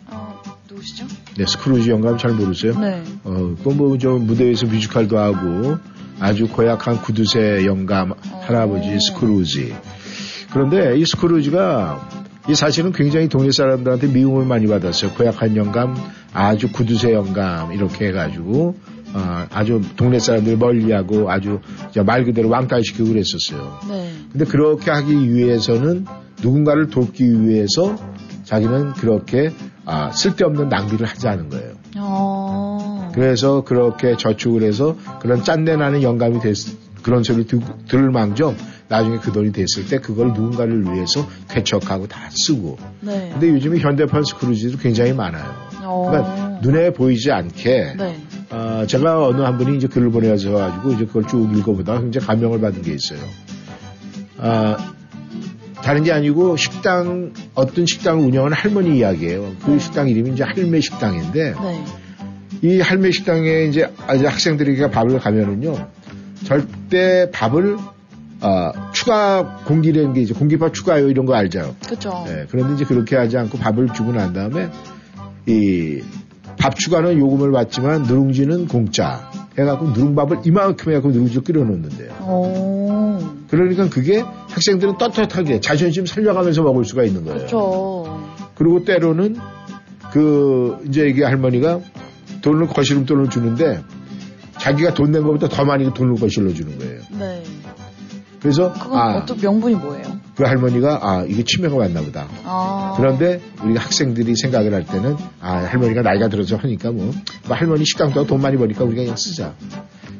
Speaker 2: 어, 누구시죠?
Speaker 1: 네, 스크루지 영감 잘 모르세요?
Speaker 2: 네.
Speaker 1: 어, 그뭐저 무대에서 뮤지컬도 하고 아주 고약한 구두쇠 영감 할아버지
Speaker 2: 오.
Speaker 1: 스크루지. 그런데 이 스크루지가 이 사실은 굉장히 동네 사람들한테 미움을 많이 받았어요. 고약한 영감, 아주 구두쇠 영감 이렇게 해가지고 어, 아주 동네 사람들 멀리하고 아주 말 그대로 왕따시키고 그랬었어요.
Speaker 2: 네.
Speaker 1: 근데 그렇게 하기 위해서는 누군가를 돕기 위해서 자기는 그렇게 아, 쓸데없는 낭비를 하지 않은 거예요.
Speaker 2: 어.
Speaker 1: 그래서 그렇게 저축을 해서 그런 짠내 나는 영감이 됐, 그런 소리를 들, 들을 망정 나중에 그 돈이 됐을 때 그걸 누군가를 위해서 쾌척하고 다 쓰고.
Speaker 2: 네.
Speaker 1: 근데 요즘에 현대판 스크루지도 굉장히 많아요.
Speaker 2: 어.
Speaker 1: 그러니까 눈에 보이지 않게
Speaker 2: 네.
Speaker 1: 어, 제가 어느 한 분이 이제 글을 보내서 가지고 이제 그걸 쭉 읽어보다가 굉장히 감명을 받은 게 있어요. 아, 다른 게 아니고 식당, 어떤 식당을 운영하는 할머니 이야기예요. 그
Speaker 2: 네.
Speaker 1: 식당 이름이 이제 할매 식당인데
Speaker 2: 네.
Speaker 1: 이 할매 식당에 이제 학생들에게 밥을 가면은요, 절대 밥을 아, 추가 공기라는 게 이제 공기밥 추가요 이런 거 알죠?
Speaker 2: 그쵸.
Speaker 1: 네, 그런데 이제 그렇게 하지 않고 밥을 주고 난 다음에 이 밥 추가는 요금을 받지만 누룽지는 공짜 해갖고 누룽밥을 이만큼 해갖고 누룽지를 끓여놓는데요.
Speaker 2: 오.
Speaker 1: 그러니까 그게 학생들은 떳떳하게 자존심 살려가면서 먹을 수가 있는 거예요.
Speaker 2: 그쵸.
Speaker 1: 그리고 때로는 그 이제 이게 할머니가 돈을 거시름 돈을 주는데 자기가 돈 낸 것보다 더 많이 돈을 거실러 주는 거예요.
Speaker 2: 네.
Speaker 1: 그래서
Speaker 2: 그건
Speaker 1: 아,
Speaker 2: 어떤 명분이 뭐예요?
Speaker 1: 그 할머니가 아 이게 치매가 왔나 보다.
Speaker 2: 아.
Speaker 1: 그런데 우리 학생들이 생각을 할 때는 아 할머니가 나이가 들어서 하니까 뭐, 뭐 할머니 식당도 돈 많이 버니까 우리가 그냥 쓰자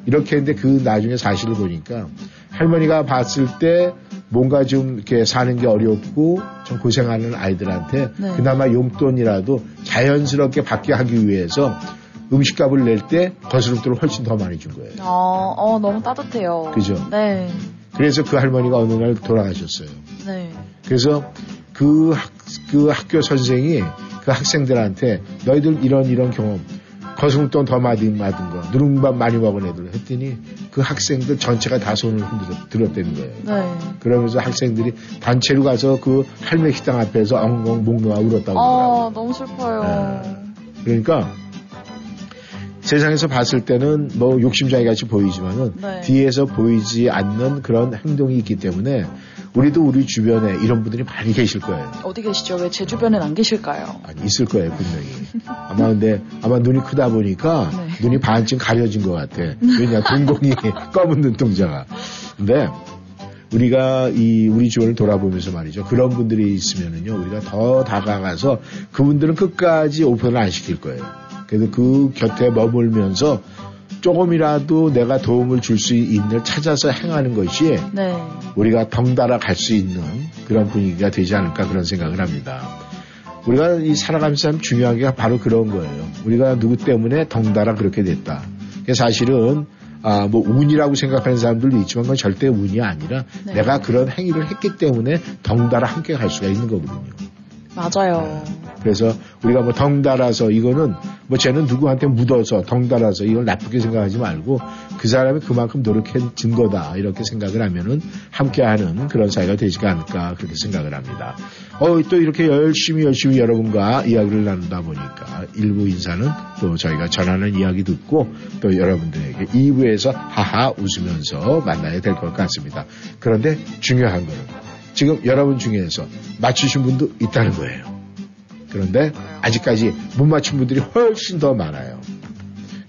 Speaker 1: 이렇게 했는데 그 나중에 사실을 보니까 할머니가 봤을 때 뭔가 좀 이렇게 사는 게 어렵고 좀 고생하는 아이들한테
Speaker 2: 네.
Speaker 1: 그나마 용돈이라도 자연스럽게 받게 하기 위해서 음식값을 낼 때 거스름돈을 훨씬 더 많이 준 거예요.
Speaker 2: 어, 어, 너무 따뜻해요.
Speaker 1: 그죠?
Speaker 2: 네.
Speaker 1: 그래서 그 할머니가 어느 날 돌아가셨어요.
Speaker 2: 네.
Speaker 1: 그래서 그, 학, 그 학교 선생이 그 학생들한테 너희들 이런 이런 경험 거스름돈 더 많이 받은 거 누룽밥 많이 먹은 애들 했더니 그 학생들 전체가 다 손을 흔들어 들었다는 거예요.
Speaker 2: 네.
Speaker 1: 그러면서 학생들이 단체로 가서 그 할매 식당 앞에서 엉엉 목 놓아 울었다고
Speaker 2: 아,
Speaker 1: 그러더라고요.
Speaker 2: 너무 슬퍼요.
Speaker 1: 네. 그러니까 세상에서 봤을 때는 뭐 욕심장애 같이 보이지만은
Speaker 2: 네.
Speaker 1: 뒤에서 보이지 않는 그런 행동이 있기 때문에 우리도 우리 주변에 이런 분들이 많이 계실 거예요.
Speaker 2: 어디 계시죠? 왜 제 주변엔 안 계실까요?
Speaker 1: 아니, 있을 거예요, 분명히. 아마 근데, 아마 눈이 크다 보니까
Speaker 2: 네.
Speaker 1: 눈이 반쯤 가려진 것 같아. 왜냐, *laughs* 동공이 *laughs* 검은 눈동자가. 근데, 우리가 이, 우리 주변을 돌아보면서 말이죠. 그런 분들이 있으면은요, 우리가 더 다가가서 그분들은 끝까지 오픈을 안 시킬 거예요. 그래도 그 곁에 머물면서 조금이라도 내가 도움을 줄 수 있는 일 찾아서 행하는 것이
Speaker 2: 네.
Speaker 1: 우리가 덩달아 갈 수 있는 그런 분위기가 되지 않을까 그런 생각을 합니다. 우리가 이 살아가면서 참 중요한 게 바로 그런 거예요. 우리가 누구 때문에 덩달아 그렇게 됐다. 사실은 아, 뭐 운이라고 생각하는 사람들도 있지만 그건 절대 운이 아니라
Speaker 2: 네.
Speaker 1: 내가 그런 행위를 했기 때문에 덩달아 함께 갈 수가 있는 거거든요.
Speaker 2: 맞아요.
Speaker 1: 그래서 우리가 뭐 덩달아서 이거는 뭐 쟤는 누구한테 묻어서 덩달아서 이걸 나쁘게 생각하지 말고 그 사람이 그만큼 노력해준 거다 이렇게 생각을 하면은 함께하는 그런 사이가 되지가 않을까 그렇게 생각을 합니다. 어, 또 이렇게 열심히 열심히 여러분과 이야기를 나누다 보니까 일부 인사는 또 저희가 전하는 이야기 듣고 또 여러분들에게 2부에서 하하 웃으면서 만나야 될 것 같습니다. 그런데 중요한 거는 지금 여러분 중에서 맞추신 분도 있다는 거예요. 그런데 아직까지 못 맞춘 분들이 훨씬 더 많아요.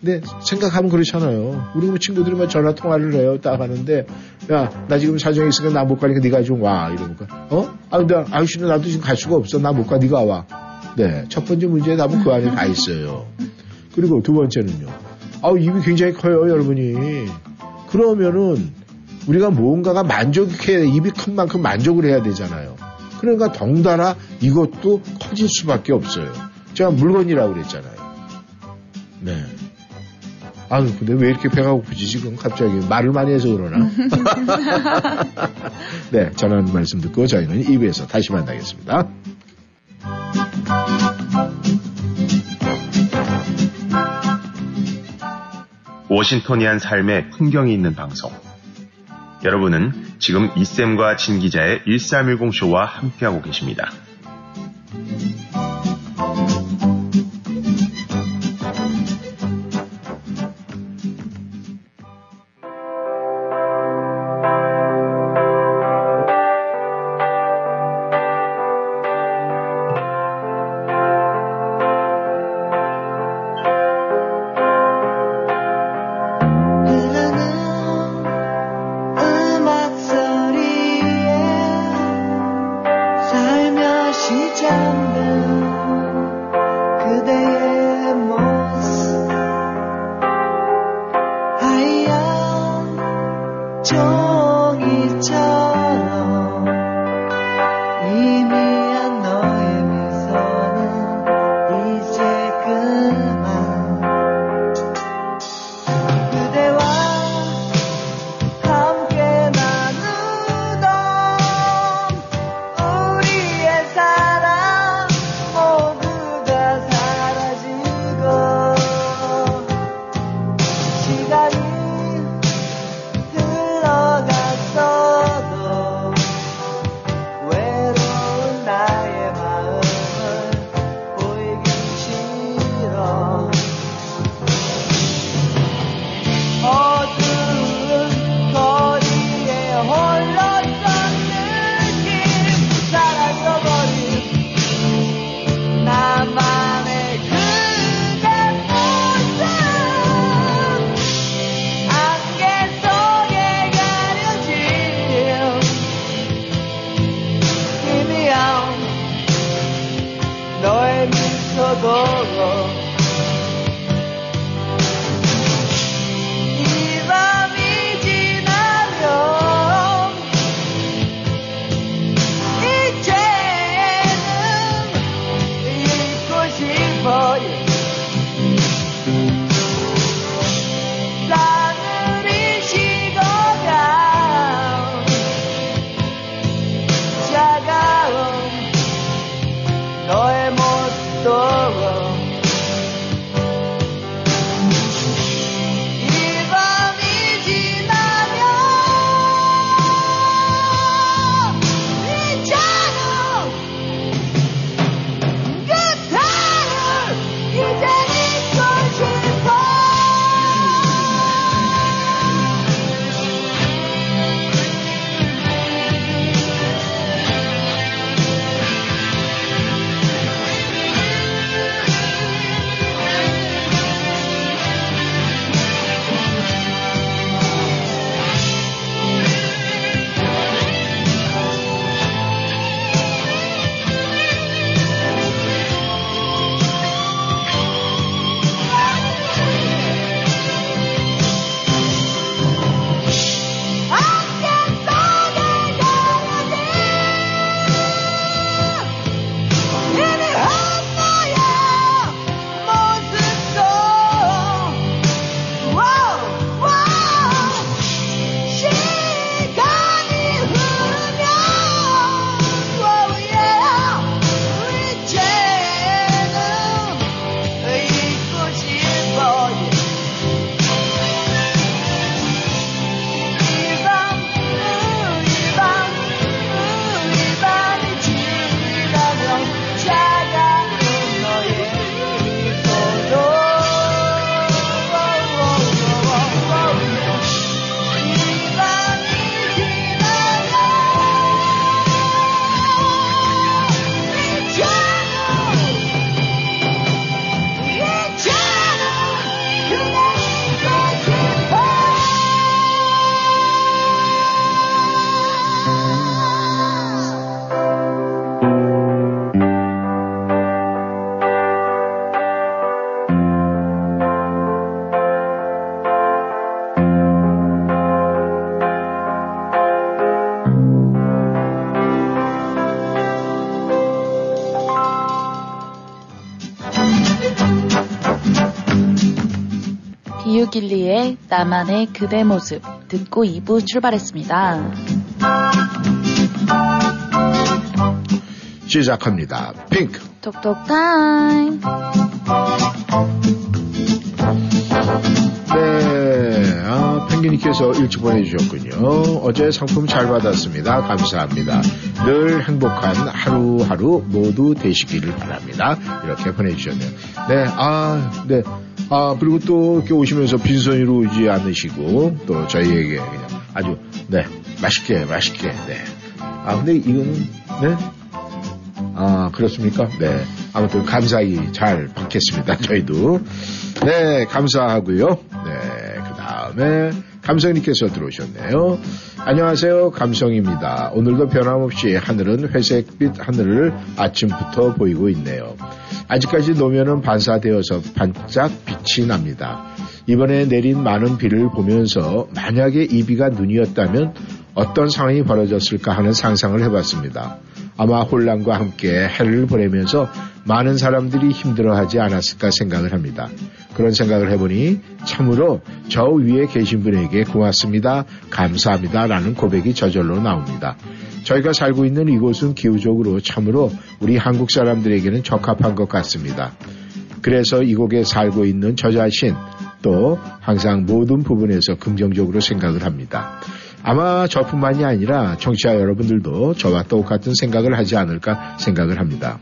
Speaker 1: 근데 생각하면 그렇잖아요. 우리 뭐 친구들이 막 전화 통화를 해요. 딱 하는데 야 나 지금 사정이 있으니까 나 못 가니까 네가 좀 와 이러니까 어? 아 근데 아저씨는 나도 지금 갈 수가 없어. 나 못 가. 네가 와. 네. 첫 번째 문제의 답은 그 안에 다 있어요. 그리고 두 번째는요. 아우 입이 굉장히 커요, 여러분이. 그러면은 우리가 무언가가 만족해야 입이 큰 만큼 만족을 해야 되잖아요. 그러니까 덩달아 이것도 커질 수밖에 없어요. 제가 물건이라고 그랬잖아요. 네. 아, 근데 왜 이렇게 배가 고프지 지금 갑자기 말을 많이 해서 그러나? *laughs* 네, 전하는 말씀 듣고 저희는 2부에서 다시 만나겠습니다.
Speaker 7: 워싱턴이한 삶의 풍경이 있는 방송. 여러분은 지금 이쌤과 진 기자의 1310쇼와 함께하고 계십니다.
Speaker 2: 길리의 나만의 그대 모습 듣고 2부 출발했습니다.
Speaker 1: 시작합니다. 핑크
Speaker 2: 톡톡 타임
Speaker 1: 네, 김민희께서 일찍 보내주셨군요. 어제 상품 잘 받았습니다. 감사합니다. 늘 행복한 하루하루 모두 되시기를 바랍니다. 이렇게 보내주셨네요. 네, 아, 네. 아, 그리고 또 이렇게 오시면서 빈손으로 오지 않으시고 또 저희에게 그냥 아주, 네, 맛있게, 맛있게, 네. 아, 근데 이거는, 네? 아, 그렇습니까? 네. 아무튼 감사히 잘 받겠습니다. 저희도. 네, 감사하고요. 네, 그 다음에 감성님께서 들어오셨네요. 안녕하세요. 감성입니다. 오늘도 변함없이 하늘은 회색빛 하늘을 아침부터 보이고 있네요. 아직까지 노면은 반사되어서 반짝 빛이 납니다. 이번에 내린 많은 비를 보면서 만약에 이 비가 눈이었다면 어떤 상황이 벌어졌을까 하는 상상을 해봤습니다. 아마 혼란과 함께 해를 보내면서 많은 사람들이 힘들어하지 않았을까 생각을 합니다. 그런 생각을 해보니 참으로 저 위에 계신 분에게 고맙습니다. 감사합니다. 라는 고백이 저절로 나옵니다. 저희가 살고 있는 이곳은 기후적으로 참으로 우리 한국 사람들에게는 적합한 것 같습니다. 그래서 이곳에 살고 있는 저 자신 또 항상 모든 부분에서 긍정적으로 생각을 합니다. 아마 저뿐만이 아니라 청취자 여러분들도 저와 똑같은 생각을 하지 않을까 생각을 합니다.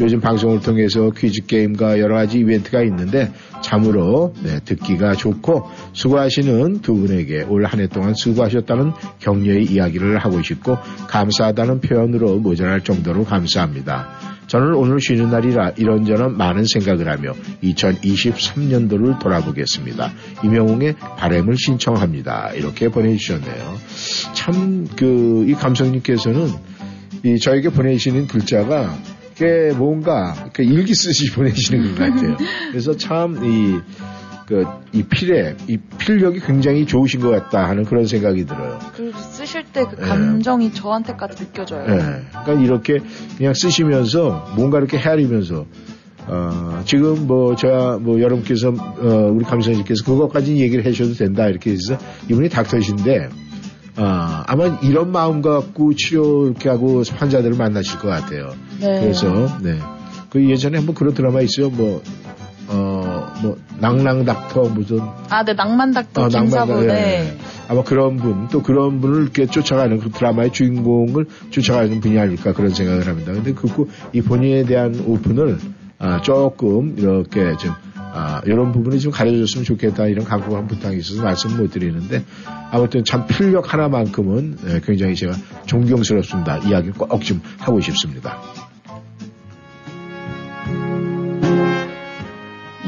Speaker 1: 요즘 방송을 통해서 퀴즈 게임과 여러 가지 이벤트가 있는데 참으로 네, 듣기가 좋고 수고하시는 두 분에게 올 한 해 동안 수고하셨다는 격려의 이야기를 하고 싶고 감사하다는 표현으로 모자랄 정도로 감사합니다. 저는 오늘 쉬는 날이라 이런저런 많은 생각을 하며 2023년도를 돌아보겠습니다. 임영웅의 바램을 신청합니다. 이렇게 보내주셨네요. 참, 그, 이 감성님께서는 이 저에게 보내시는 글자가 꽤 뭔가 그 일기 쓰시 *laughs* 보내시는 것 같아요. 그래서 참 이 그, 이 필에, 이 필력이 굉장히 좋으신 것 같다 하는 그런 생각이 들어요.
Speaker 2: 그 쓰실 때 그 감정이 네. 저한테까지 느껴져요.
Speaker 1: 네. 그러니까 이렇게 그냥 쓰시면서 뭔가 이렇게 헤아리면서 어, 지금 뭐, 저, 뭐, 여러분께서, 어, 우리 감사님께서 그것까지 얘기를 하셔도 된다, 이렇게 해서 이분이 닥터신데, 어, 아마 이런 마음 갖고 치료 이렇게 하고 환자들을 만나실 것 같아요. 네. 그래서, 네. 그 예전에 한번 그런 드라마 있어요. 뭐, 어, 뭐, 낭낭 닥터 무슨.
Speaker 2: 아, 네, 낭만 닥터 어, 김사부, 낭만, 네. 네.
Speaker 1: 아마 그런 분, 또 그런 분을 이렇게 쫓아가는 그 드라마의 주인공을 쫓아가는 분이 아닐까 그런 생각을 합니다. 근데 그, 이 본인에 대한 오픈을, 아, 조금 이렇게 좀, 아, 이런 부분이 좀 가려졌으면 좋겠다 이런 간곡한 부탁이 있어서 말씀 못 드리는데 아무튼 참 필력 하나만큼은 예, 굉장히 제가 존경스럽습니다. 이야기를 꼭 좀 하고 싶습니다.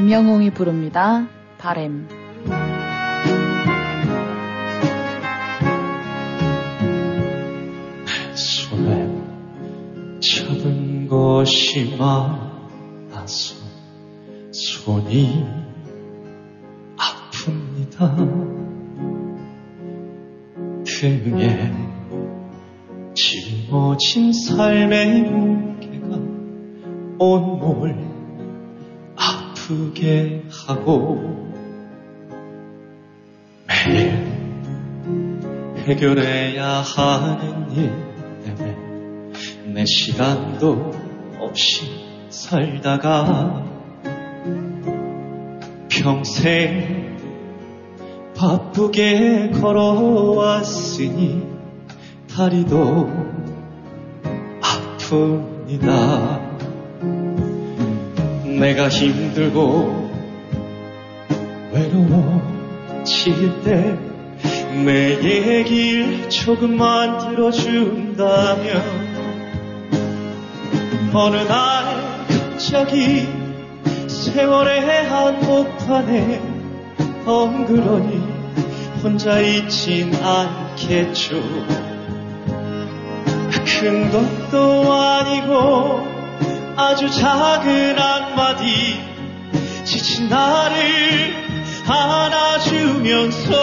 Speaker 2: 임영웅이 부릅니다. 바램.
Speaker 4: 손에 잡은 것이 많아서 손이 아픕니다. 등에 짊어진 삶의 무게가 온몸을 아프게 하고 매일 해결해야 하는 일 때문에 내 시간도 없이 살다가 평생 바쁘게 걸어왔으니 다리도 아픕니다. 내가 힘들고 외로워질 때 내 얘길 조금만 들어준다면 어느 날 갑자기 세월의 한복판에 덩그러니 혼자 있진 않겠죠. 큰 것도 아니고 아주 작은 한마디. 지친 나를 안아주면서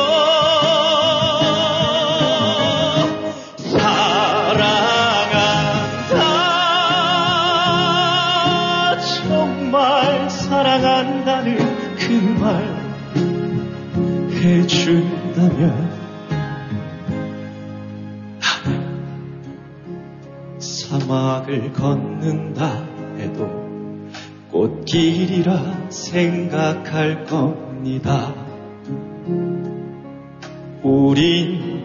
Speaker 4: 꽃길이라 생각할 겁니다. 우린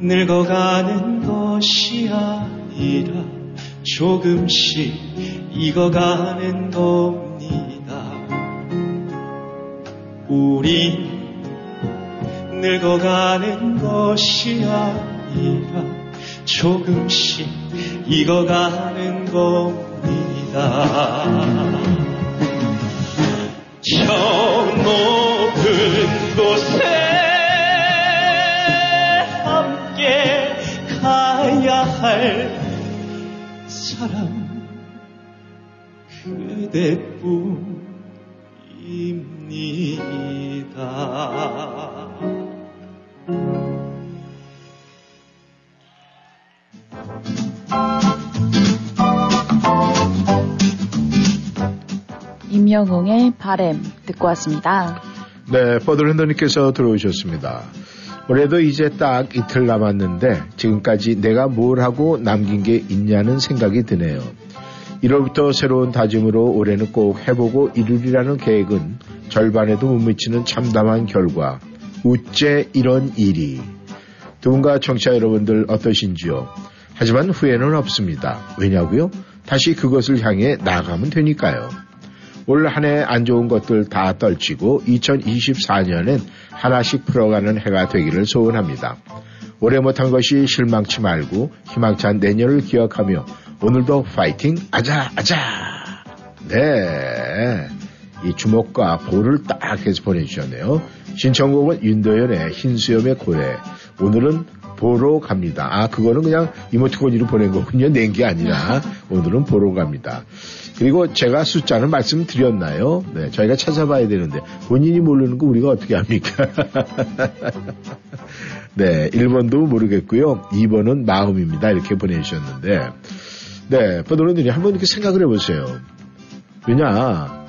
Speaker 4: 늙어가는 것이 아니라 조금씩 익어가는 겁니다. 우린 늙어가는 것이 아니라 조금씩 익어가는 겁니다. 그대뿐입니다.
Speaker 2: 임영웅의 바램 듣고 왔습니다.
Speaker 1: 네, 버들흔더님께서 들어오셨습니다. 올해도 이제 딱 이틀 남았는데 지금까지 내가 뭘 하고 남긴 게 있냐는 생각이 드네요. 1월부터 새로운 다짐으로 올해는 꼭 해보고 이루리라는 계획은 절반에도 못 미치는 참담한 결과. 우째 이런 일이. 두 분과 청취자 여러분들 어떠신지요? 하지만 후회는 없습니다. 왜냐고요? 다시 그것을 향해 나아가면 되니까요. 올 한 해 안 좋은 것들 다 떨치고 2024년엔 하나씩 풀어가는 해가 되기를 소원합니다. 올해 못한 것이 실망치 말고 희망찬 내년을 기억하며 오늘도 파이팅 아자 아자 네. 이 주먹과 볼을 딱 해서 보내주셨네요. 신청곡은 윤도현의 흰수염의 고래. 오늘은 보러 갑니다. 아, 그거는 그냥 이모티콘으로 보낸 거군요. *laughs* 낸 게 아니라 오늘은 보러 갑니다. 그리고 제가 숫자는 말씀드렸나요? 네, 저희가 찾아봐야 되는데 본인이 모르는 거 우리가 어떻게 합니까? *laughs* 네, 1번도 모르겠고요. 2번은 마음입니다. 이렇게 보내주셨는데 네, 버드런들이 한번 이렇게 생각을 해보세요. 왜냐,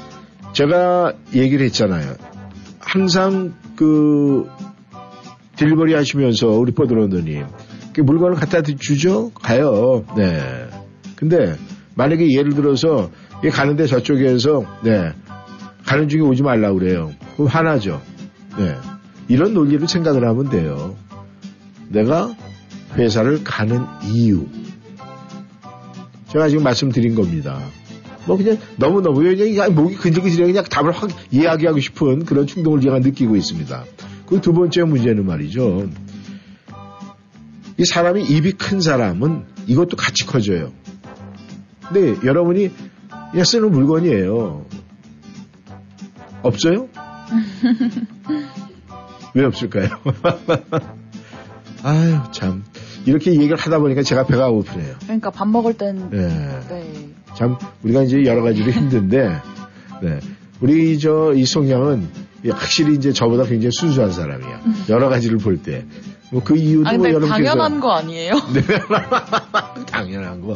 Speaker 1: 제가 얘기를 했잖아요. 항상 그 딜리버리 하시면서 우리 그 물건을 갖다 주죠? 가요. 네. 근데 만약에 예를 들어서 가는데 저쪽에서 네 가는 중에 오지 말라 그래요. 그럼 화나죠. 네. 이런 논리를 생각을 하면 돼요. 내가 회사를 가는 이유. 제가 지금 말씀드린 겁니다. 뭐 그냥 너무너무 그냥 목이 근질근질해 그냥 답을 확 이야기하고 싶은 그런 충동을 제가 느끼고 있습니다. 그 두 번째 문제는 말이죠. 이 사람이 입이 큰 사람은 이것도 같이 커져요. 근데 여러분이 그냥 쓰는 물건이에요. 없어요? *laughs* 왜 없을까요? *laughs* 아유, 참. 이렇게 얘기를 하다 보니까 제가 배가 고프네요.
Speaker 2: 그러니까 밥 먹을 땐
Speaker 1: 네.
Speaker 2: 네.
Speaker 1: 참, 우리가 이제 여러 가지로 힘든데, 네. 우리 저 이송 양은 확실히 이제 저보다 굉장히 순수한 사람이야. 여러 가지를 볼 때. 뭐 그 이유도 아뭐
Speaker 2: 근데
Speaker 1: 여러분께서.
Speaker 2: 당연한 거 아니에요? *laughs*
Speaker 1: 네. *laughs* 당연한 거.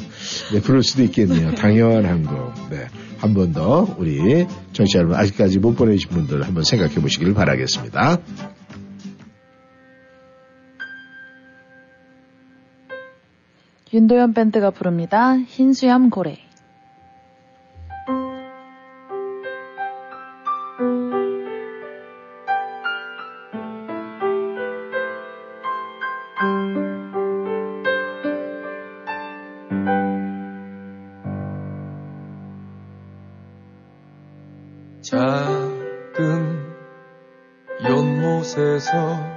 Speaker 1: 네, 그럴 수도 있겠네요. 당연한 거. 네. 한 번 더 우리 정치 여러분 아직까지 못 보내주신 분들 한번 생각해 보시기를 바라겠습니다.
Speaker 2: 윤도현 밴드가 부릅니다. 흰수염 고래.
Speaker 8: 작은 연못에서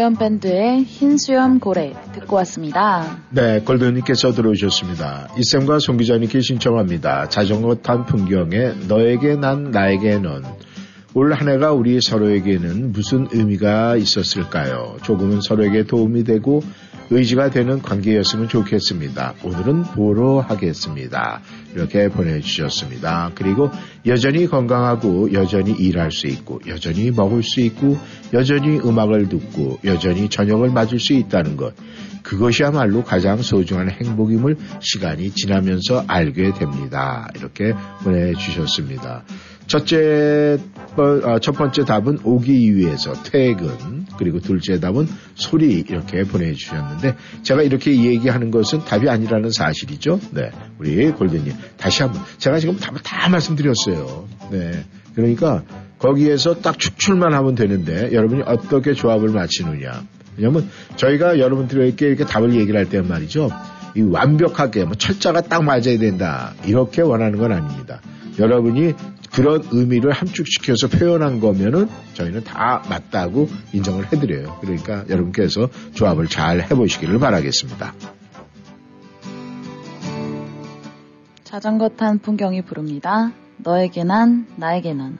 Speaker 2: 윤도현 밴드의 흰 수염 고래 듣고 왔습니다.
Speaker 1: 네, 골드님께서 들어오셨습니다. 이쌤과 송 기자님께 신청합니다. 자전거 탄 풍경에 너에게 난 나에게 넌. 올한 해가 우리 서로에게는 무슨 의미가 있었을까요? 조금은 서로에게 도움이 되고 의지가 되는 관계였으면 좋겠습니다. 오늘은 보러 하겠습니다. 이렇게 보내주셨습니다. 그리고 여전히 건강하고 여전히 일할 수 있고 여전히 먹을 수 있고 여전히 음악을 듣고 여전히 저녁을 맞을 수 있다는 것. 그것이야말로 가장 소중한 행복임을 시간이 지나면서 알게 됩니다. 이렇게 보내주셨습니다. 첫째, 번- 어, 첫 번째 답은 오기 위해서 퇴근, 그리고 둘째 답은 소리 이렇게 보내주셨는데 제가 이렇게 얘기하는 것은 답이 아니라는 사실이죠. 네, 우리 골든님 다시 한번 제가 지금 답을 다 말씀드렸어요. 네, 그러니까 거기에서 딱 추출만 하면 되는데 여러분이 어떻게 조합을 맞히느냐. 왜냐면 저희가 여러분들에게 이렇게 답을 얘기를 할 때는 말이죠. 이 완벽하게 뭐 철자가 딱 맞아야 된다 이렇게 원하는 건 아닙니다. 여러분이 그런 의미를 함축시켜서 표현한 거면은 저희는 다 맞다고 인정을 해드려요. 그러니까 여러분께서 조합을 잘 해보시기를 바라겠습니다.
Speaker 2: 자전거 탄 풍경이 부릅니다. 너에게 난, 나에게 난.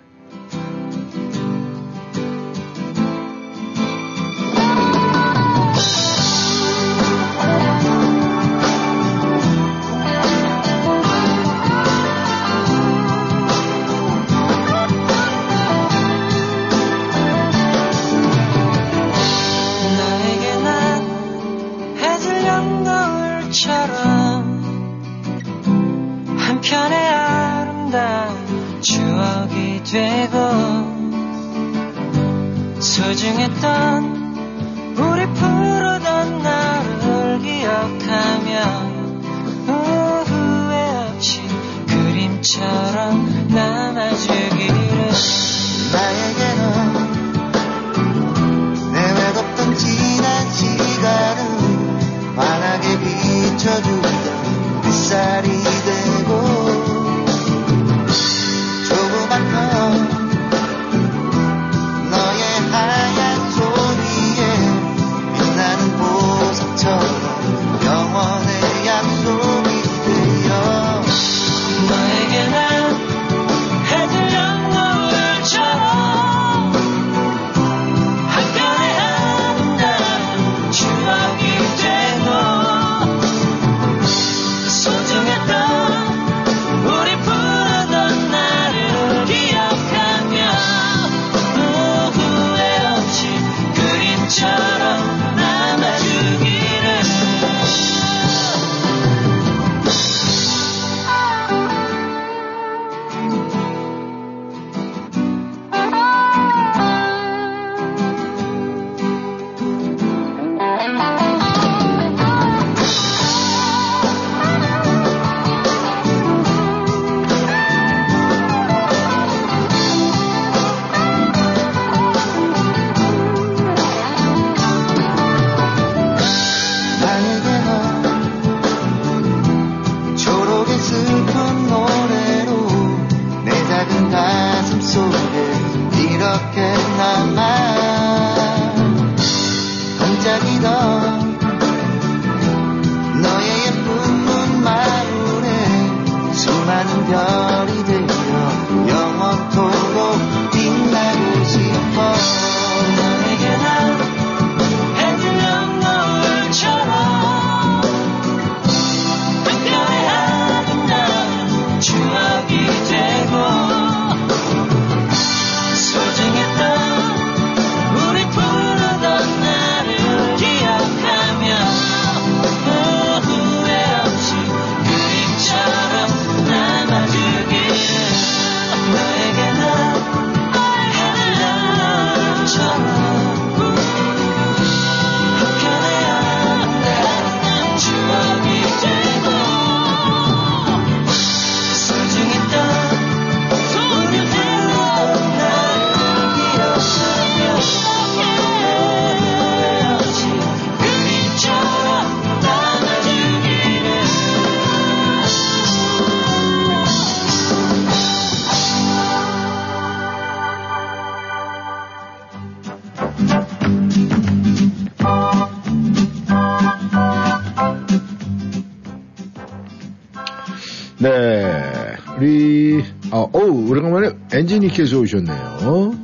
Speaker 4: 아, 어우,
Speaker 1: 오래간만에 엔지니께서 오셨네요.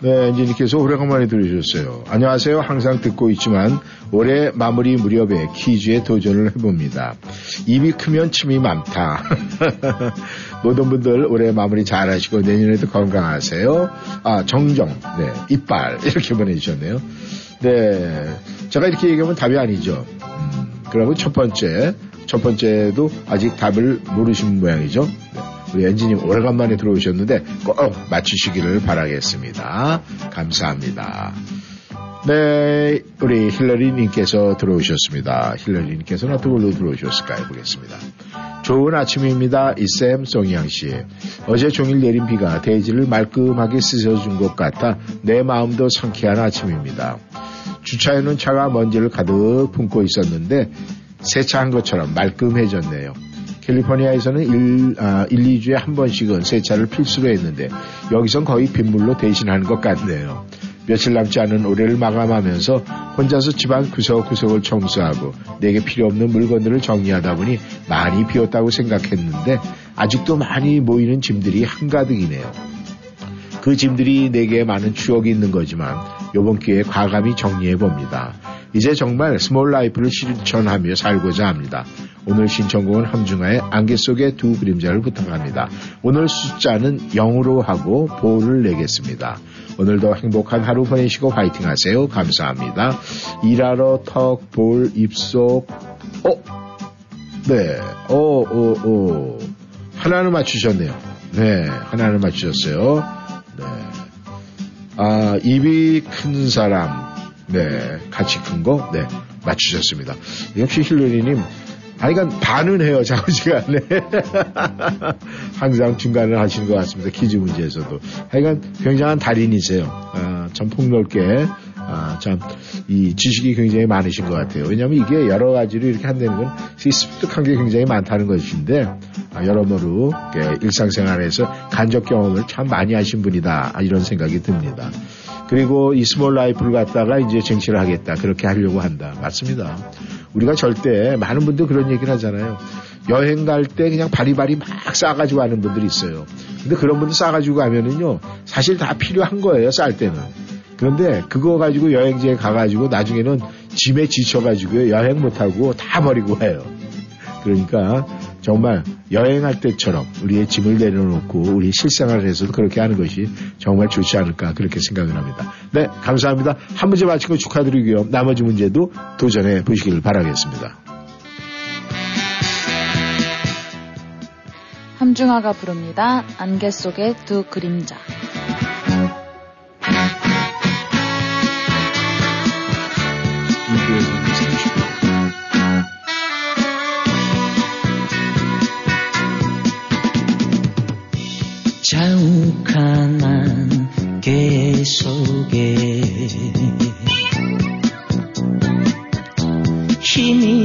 Speaker 1: 네, 엔지니께서 오래간만에 들으셨어요. 안녕하세요. 항상 듣고 있지만 올해 마무리 무렵에 퀴즈에 도전을 해봅니다. 입이 크면 침이 많다. *laughs* 모든 분들 올해 마무리 잘 하시고 내년에도 건강하세요. 아, 정정, 네, 이빨, *laughs* 이렇게 보내주셨네요. 네, 제가 이렇게 얘기하면 답이 아니죠. 음, 그러면 첫 번째, 첫 번째도 아직 답을 모르신 모양이죠. 네, 우리 엔지님 오래간만에 들어오셨는데 꼭 맞추시기를 바라겠습니다. 감사합니다. 네, 우리 힐러리님께서 들어오셨습니다. 힐러리님께서는 어떤 걸로 들어오셨을까요? 보겠습니다. 좋은 아침입니다. 이쌤 송이양 씨. 어제 종일 내린 비가 대지를 말끔하게 씻어준 것 같아 내 마음도 상쾌한 아침입니다. 주차에는 차가 먼지를 가득 품고 있었는데 세차한 것처럼 말끔해졌네요. 캘리포니아에서는 1, 아, 1, 2주에 한 번씩은 세차를 필수로 했는데 여기선 거의 빗물로 대신하는 것 같네요. 며칠 남지 않은 올해를 마감하면서 혼자서 집안 구석구석을 청소하고 내게 필요 없는 물건들을 정리하다 보니 많이 비었다고 생각했는데 아직도 많이 모이는 짐들이 한가득이네요. 그 짐들이 내게 많은 추억이 있는 거지만 요번 기회에 과감히 정리해 봅니다. 이제 정말 small life를 실천하며 살고자 합니다. 오늘 신청곡은 함중아의 안개 속의 두 그림자를 부탁합니다. 오늘 숫자는 0으로 하고 보를 내겠습니다. 오늘도 행복한 하루 보내시고 화이팅 하세요. 감사합니다. 일하러 턱, 볼, 입속, 어? 네, 오, 오, 오. 하나는 맞추셨네요. 네, 하나는 맞추셨어요. 네. 아, 입이 큰 사람. 네, 같이 큰 거. 네, 맞추셨습니다. 역시 힐러리님, 하여간 반은 해요, 자꾸 시간에. *laughs* 항상 중간을 하시는 것 같습니다. 퀴즈 문제에서도. 하여간 굉장한 달인이세요. 아, 참 폭넓게, 아, 참, 이 지식이 굉장히 많으신 것 같아요. 왜냐하면 이게 여러 가지로 이렇게 한다는 건 습득한 게 굉장히 많다는 것인데, 아, 여러모로 일상생활에서 간접 경험을 참 많이 하신 분이다. 아, 이런 생각이 듭니다. 그리고 이 small life를 갖다가 이제 쟁취를 하겠다. 그렇게 하려고 한다. 맞습니다. 우리가 절대 많은 분들 그런 얘기를 하잖아요. 여행 갈 때 그냥 바리바리 막 싸가지고 가는 분들이 있어요. 근데 그런 분들 싸가지고 가면은요, 사실 다 필요한 거예요, 쌀 때는. 그런데 그거 가지고 여행지에 가가지고 나중에는 짐에 지쳐가지고 여행 못하고 다 버리고 와요. 그러니까 정말 여행할 때처럼 우리의 짐을 내려놓고 우리 실생활을 해서도 그렇게 하는 것이 정말 좋지 않을까 그렇게 생각을 합니다. 네, 감사합니다. 한 문제 마치고 축하드리고요. 나머지 문제도 도전해 보시길 바라겠습니다.
Speaker 2: 함중아가 부릅니다. 안개 속의 두 그림자.
Speaker 4: 안개 속에 희미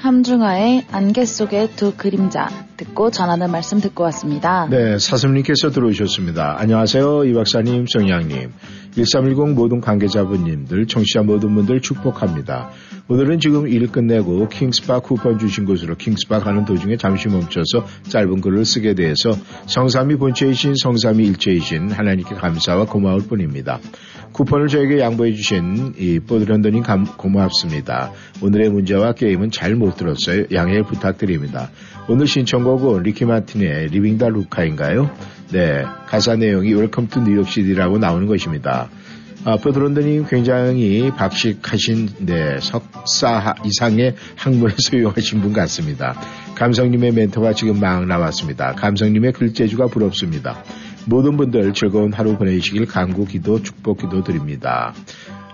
Speaker 2: 함중아의 안개 속의 두 그림자 듣고 전하는 말씀 듣고 왔습니다.
Speaker 1: 네, 사슴님께서 들어오셨습니다. 안녕하세요, 이 박사님, 정양님. 1310 모든 관계자분님들, 청취자 모든 분들 축복합니다. 오늘은 지금 일 끝내고 킹스파 쿠폰 주신 곳으로 킹스파 가는 도중에 잠시 멈춰서 짧은 글을 쓰게 돼서 성삼이 본체이신 성삼이 일체이신 하나님께 감사와 고마울 뿐입니다. 쿠폰을 저에게 양보해 주신 이 뽀드런더님 감- 고맙습니다. 오늘의 문제와 게임은 잘 못 들었어요. 양해 부탁드립니다. 오늘 신청곡은 리키 마틴의 Livin' 다 Loca인가요? 네, 가사 내용이 Welcome to New York City라고 나오는 것입니다. 아, 뽀드런더님 굉장히 박식하신 네, 석사 이상의 학문을 *laughs* 소유하신 분 같습니다. 감성님의 멘토가 지금 막 나왔습니다. 감성님의 글재주가 부럽습니다. 모든 분들 즐거운 하루 보내시길 간구 기도 축복 기도 드립니다.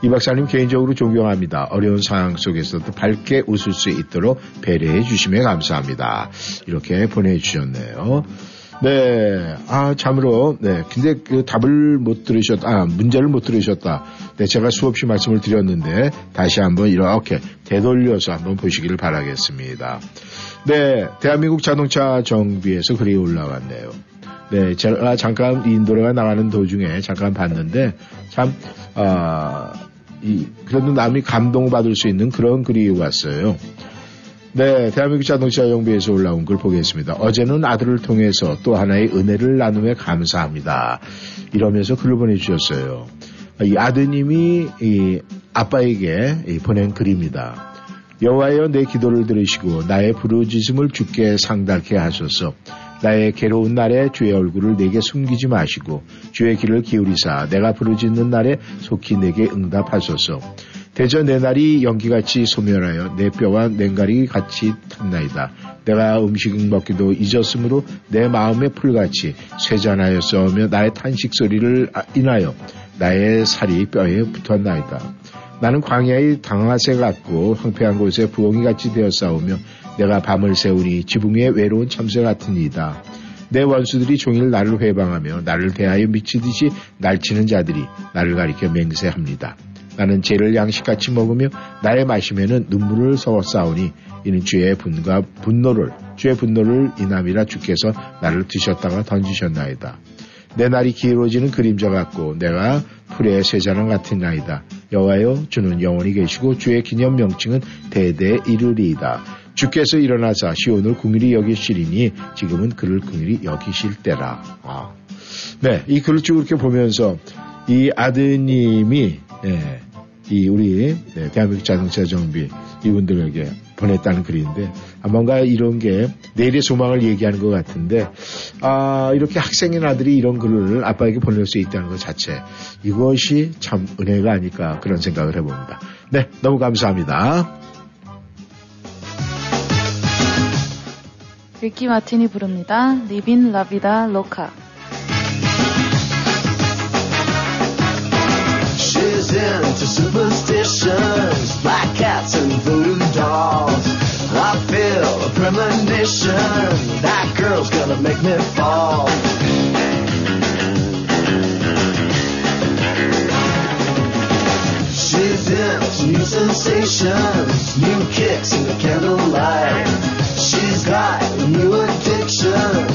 Speaker 1: 이 박사님 개인적으로 존경합니다. 어려운 상황 속에서도 밝게 웃을 수 있도록 배려해 주시면 감사합니다. 이렇게 보내주셨네요. 네, 아, 참으로, 네. 근데 그 답을 못 들으셨다, 아, 문제를 못 들으셨다. 네, 제가 수없이 말씀을 드렸는데, 다시 한번 이렇게 되돌려서 한번 보시기를 바라겠습니다. 네, 대한민국 자동차 정비에서 글이 올라왔네요. 네, 제가 잠깐 이 노래가 나가는 도중에 잠깐 봤는데, 참, 아, 이, 그래도 남이 감동받을 수 있는 그런 글이 왔어요. 네, 대한민국 자동차 정비에서 올라온 글 보겠습니다. 어제는 아들을 통해서 또 하나의 은혜를 나눔에 감사합니다. 이러면서 글을 보내주셨어요. 이 아드님이 이 아빠에게 이 보낸 글입니다. 여호와여 내 기도를 들으시고 나의 부르짖음을 주께 상달케 하소서. 나의 괴로운 날에 주의 얼굴을 내게 숨기지 마시고 주의 길을 기울이사 내가 부르짖는 날에 속히 내게 응답하소서. 대저 내 날이 연기같이 소멸하여 내 뼈와 냉갈이 같이 탔나이다. 내가 음식 먹기도 잊었으므로 내 마음의 풀같이 쇠잔하였사오며 나의 탄식 소리를 인하여 나의 살이 뼈에 붙었나이다. 나는 광야의 당화새 같고 황폐한 곳에 부엉이 같이 되어 싸우며 내가 밤을 새우니 지붕 위에 외로운 참새 같은 이다. 내 원수들이 종일 나를 회방하며 나를 대하여 미치듯이 날치는 자들이 나를 가리켜 맹세합니다. 나는 죄를 양식같이 먹으며 나의 마시면은 눈물을 서워 싸우니 이는 주의 분과 분노를 주의 분노를 인함이라 주께서 나를 드셨다가 던지셨나이다. 내 날이 길어지는 그림자 같고 내가 풀의 세자랑 같은 나이다. 여와여 주는 영원히 계시고 주의 기념 명칭은 대대 이르리이다. 주께서 일어나사 시온을 궁일이 여기시리니 지금은 그를 궁일이 여기실 때라. 아. 네, 이 글을 쭉 이렇게 보면서 이 아드님이 예, 이 우리 네, 대한민국 자동차 정비 이분들에게 보냈다는 글인데 아, 뭔가 이런 게 내일의 소망을 얘기하는 것 같은데 아, 이렇게 학생인 아들이 이런 글을 아빠에게 보낼 수 있다는 것 자체 이것이 참 은혜가 아닐까 그런 생각을 해봅니다. 네, 너무 감사합니다.
Speaker 2: 리키 마틴이 부릅니다. 리빈 라비다 로카.
Speaker 8: She's into superstitions, black cats and voodoo dolls. I feel a premonition, that girl's gonna make me fall. She's into new sensations, new kicks in the candlelight. She's got new addictions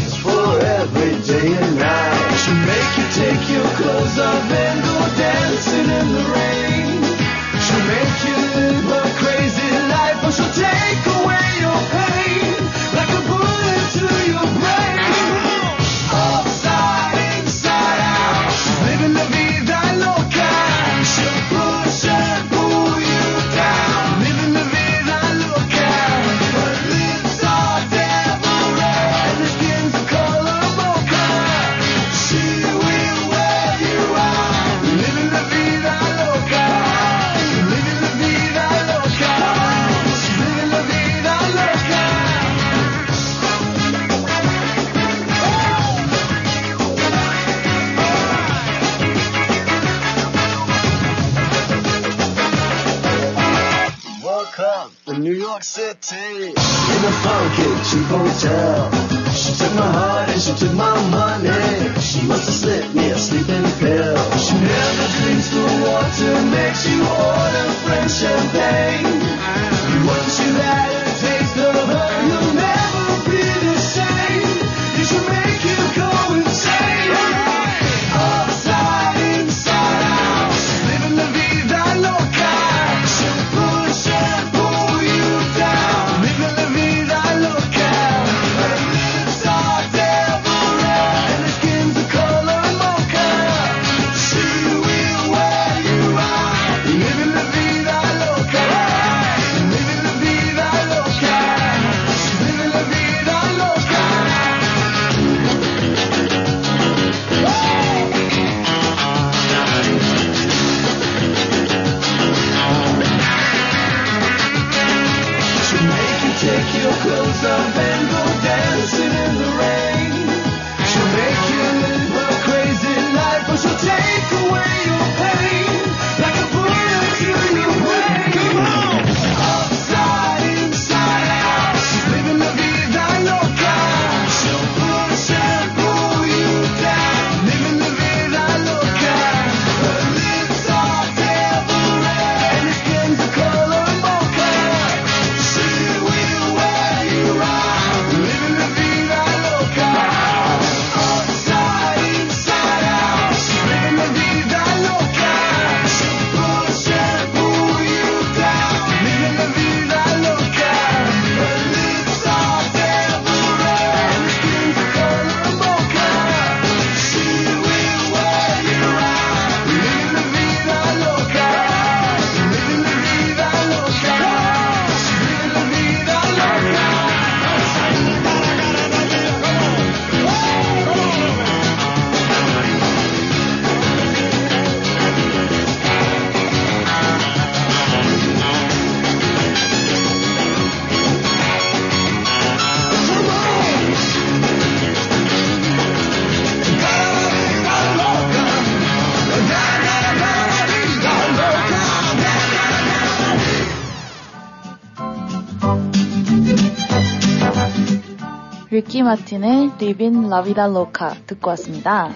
Speaker 2: 리키 마틴의 Livin' la Vida Loca 듣고 왔습니다.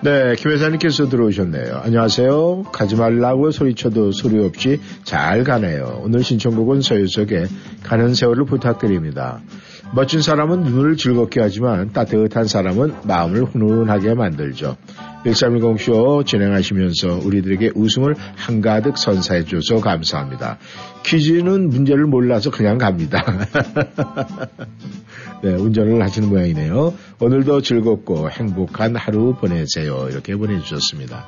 Speaker 1: 네, 김 회사님께서 들어오셨네요. 안녕하세요. 가지 말라고 소리쳐도 소리 없이 잘 가네요. 오늘 신청곡은 서유석의 가는 세월을 부탁드립니다. 멋진 사람은 눈을 즐겁게 하지만 따뜻한 사람은 마음을 훈훈하게 만들죠. 1310쇼 진행하시면서 우리들에게 웃음을 한가득 선사해줘서 감사합니다. 퀴즈는 문제를 몰라서 그냥 갑니다. *laughs* 네, 운전을 하시는 모양이네요. 오늘도 즐겁고 행복한 하루 보내세요. 이렇게 보내주셨습니다.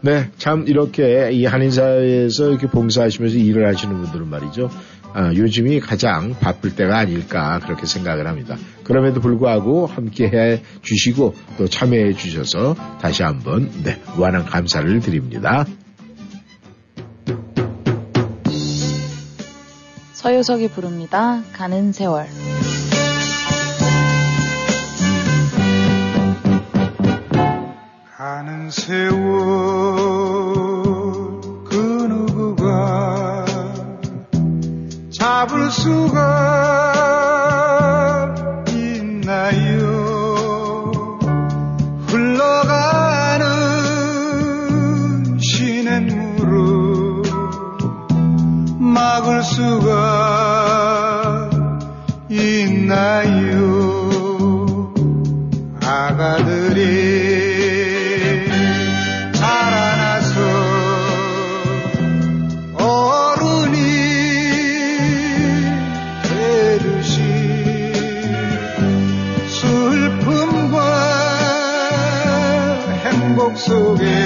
Speaker 1: 네, 참 이렇게 이 한인사회에서 이렇게 봉사하시면서 일을 하시는 분들은 말이죠. 아, 요즘이 가장 바쁠 때가 아닐까 그렇게 생각을 합니다. 그럼에도 불구하고 함께 해 주시고 또 참여해 주셔서 다시 한번 네, 무한한 감사를 드립니다.
Speaker 2: 서유석이 부릅니다. 가는 세월.
Speaker 9: 가는 세월 잡을 수가 있나요? 흘러가는 시냇 물을 막을 수가 있나요 행복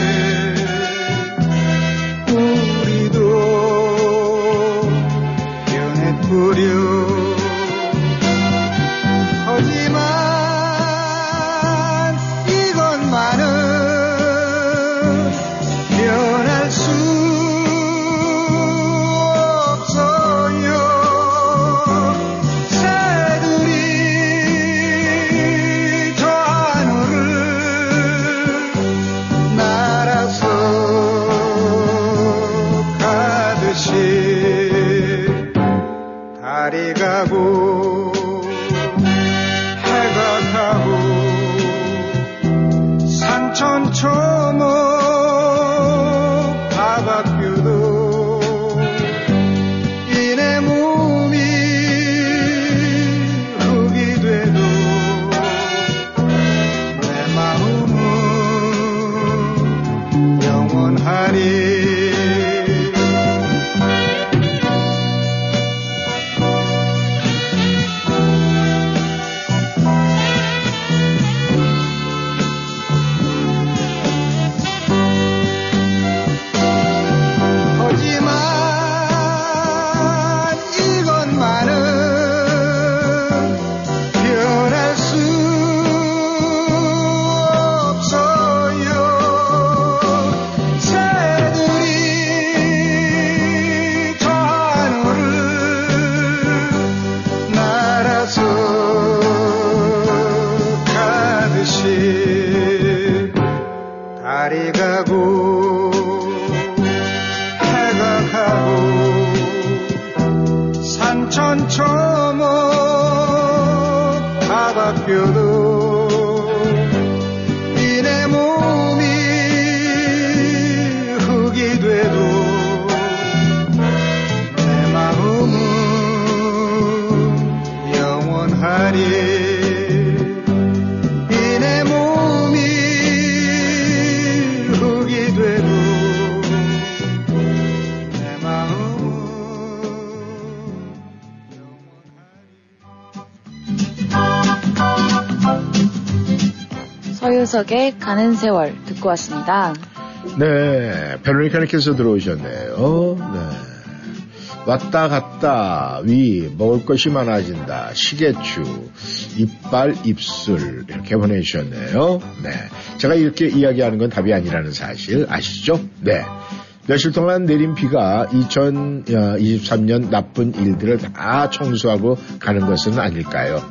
Speaker 2: 서유석의 가는 세월 듣고 왔습니다.
Speaker 1: 네, 베로니카님께서 들어오셨네요. 네. 왔다 갔다 위 먹을 것이 많아진다 시계추 이빨 입술 이렇게 보내주셨네요. 네, 제가 이렇게 이야기하는 건 답이 아니라는 사실 아시죠? 네. 며칠 동안 내린 비가 2023년 나쁜 일들을 다 청소하고 가는 것은 아닐까요?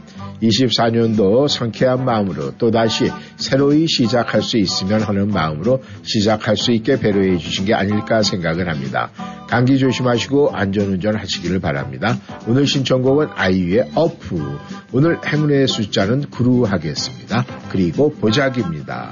Speaker 1: 24년도 상쾌한 마음으로 또다시 새로이 시작할 수 있으면 하는 마음으로 시작할 수 있게 배려해 주신 게 아닐까 생각을 합니다. 감기 조심하시고 안전운전 하시기를 바랍니다. 오늘 신청곡은 아이유의 어프. 오늘 행운의 숫자는 구루 하겠습니다. 그리고 보자기입니다.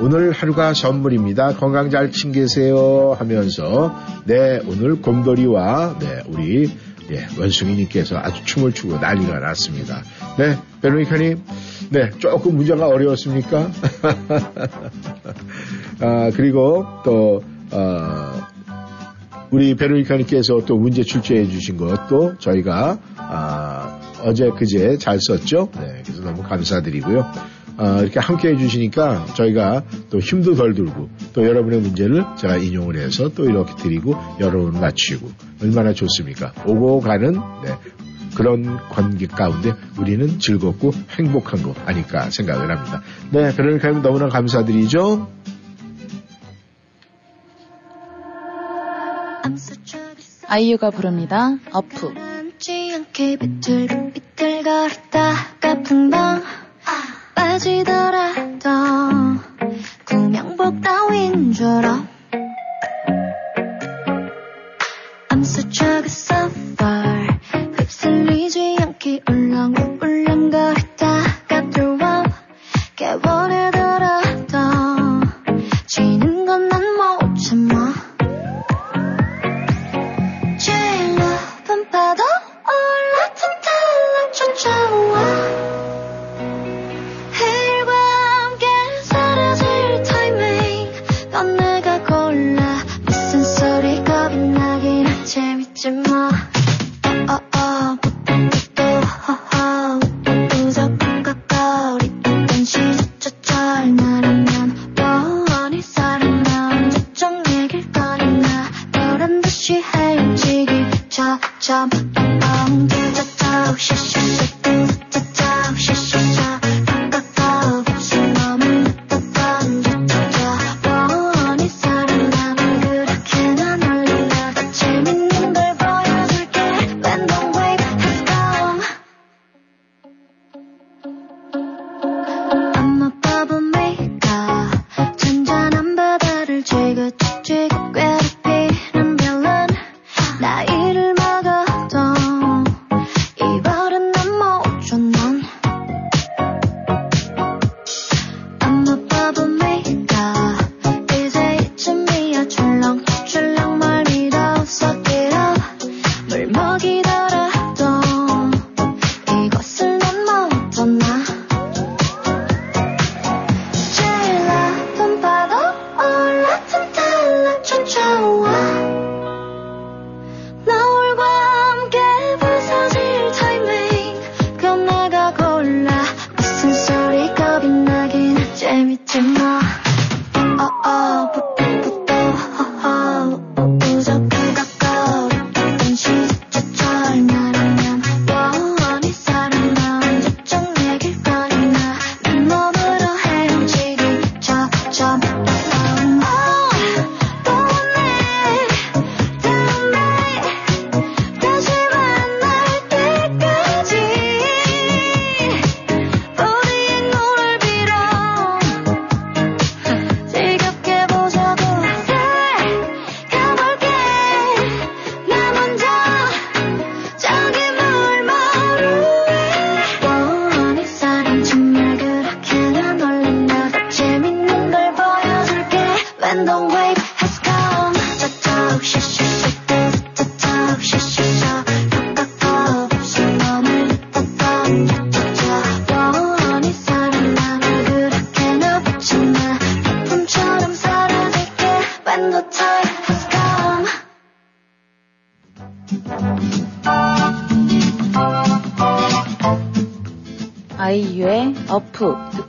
Speaker 1: 오늘 하루가 선물입니다. 건강 잘 챙기세요 하면서 네 오늘 곰돌이와 네 우리 예, 원숭이님께서 아주 춤을 추고 난리가 났습니다. 네, 베로니카님, 네, 조금 문제가 어려웠습니까? *laughs* 아, 그리고 또, 어, 우리 베로니카님께서 또 문제 출제해 주신 것도 저희가, 아, 어제 그제 잘 썼죠? 네, 그래서 너무 감사드리고요. 아, 이렇게 함께 해주시니까 저희가 또 힘도 덜 들고 또 여러분의 문제를 제가 인용을 해서 또 이렇게 드리고 여러분 맞추고 얼마나 좋습니까? 오고 가는 네, 그런 관계 가운데 우리는 즐겁고 행복한 거 아닐까 생각을 합니다. 네, 그러니까 너무나 감사드리죠.
Speaker 2: 아이유가 부릅니다. 어프.
Speaker 10: 빠지더라도 구명복 따윈 줄 알아 I'm such a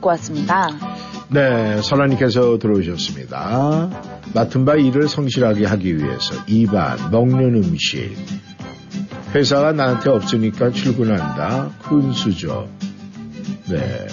Speaker 2: 듣고 왔습니다.
Speaker 1: 네, 설아님께서 들어오셨습니다. 맡은 바 일을 성실하게 하기 위해서 입안, 먹는 음식. 회사가 나한테 없으니까 출근한다. 큰 수저. 네.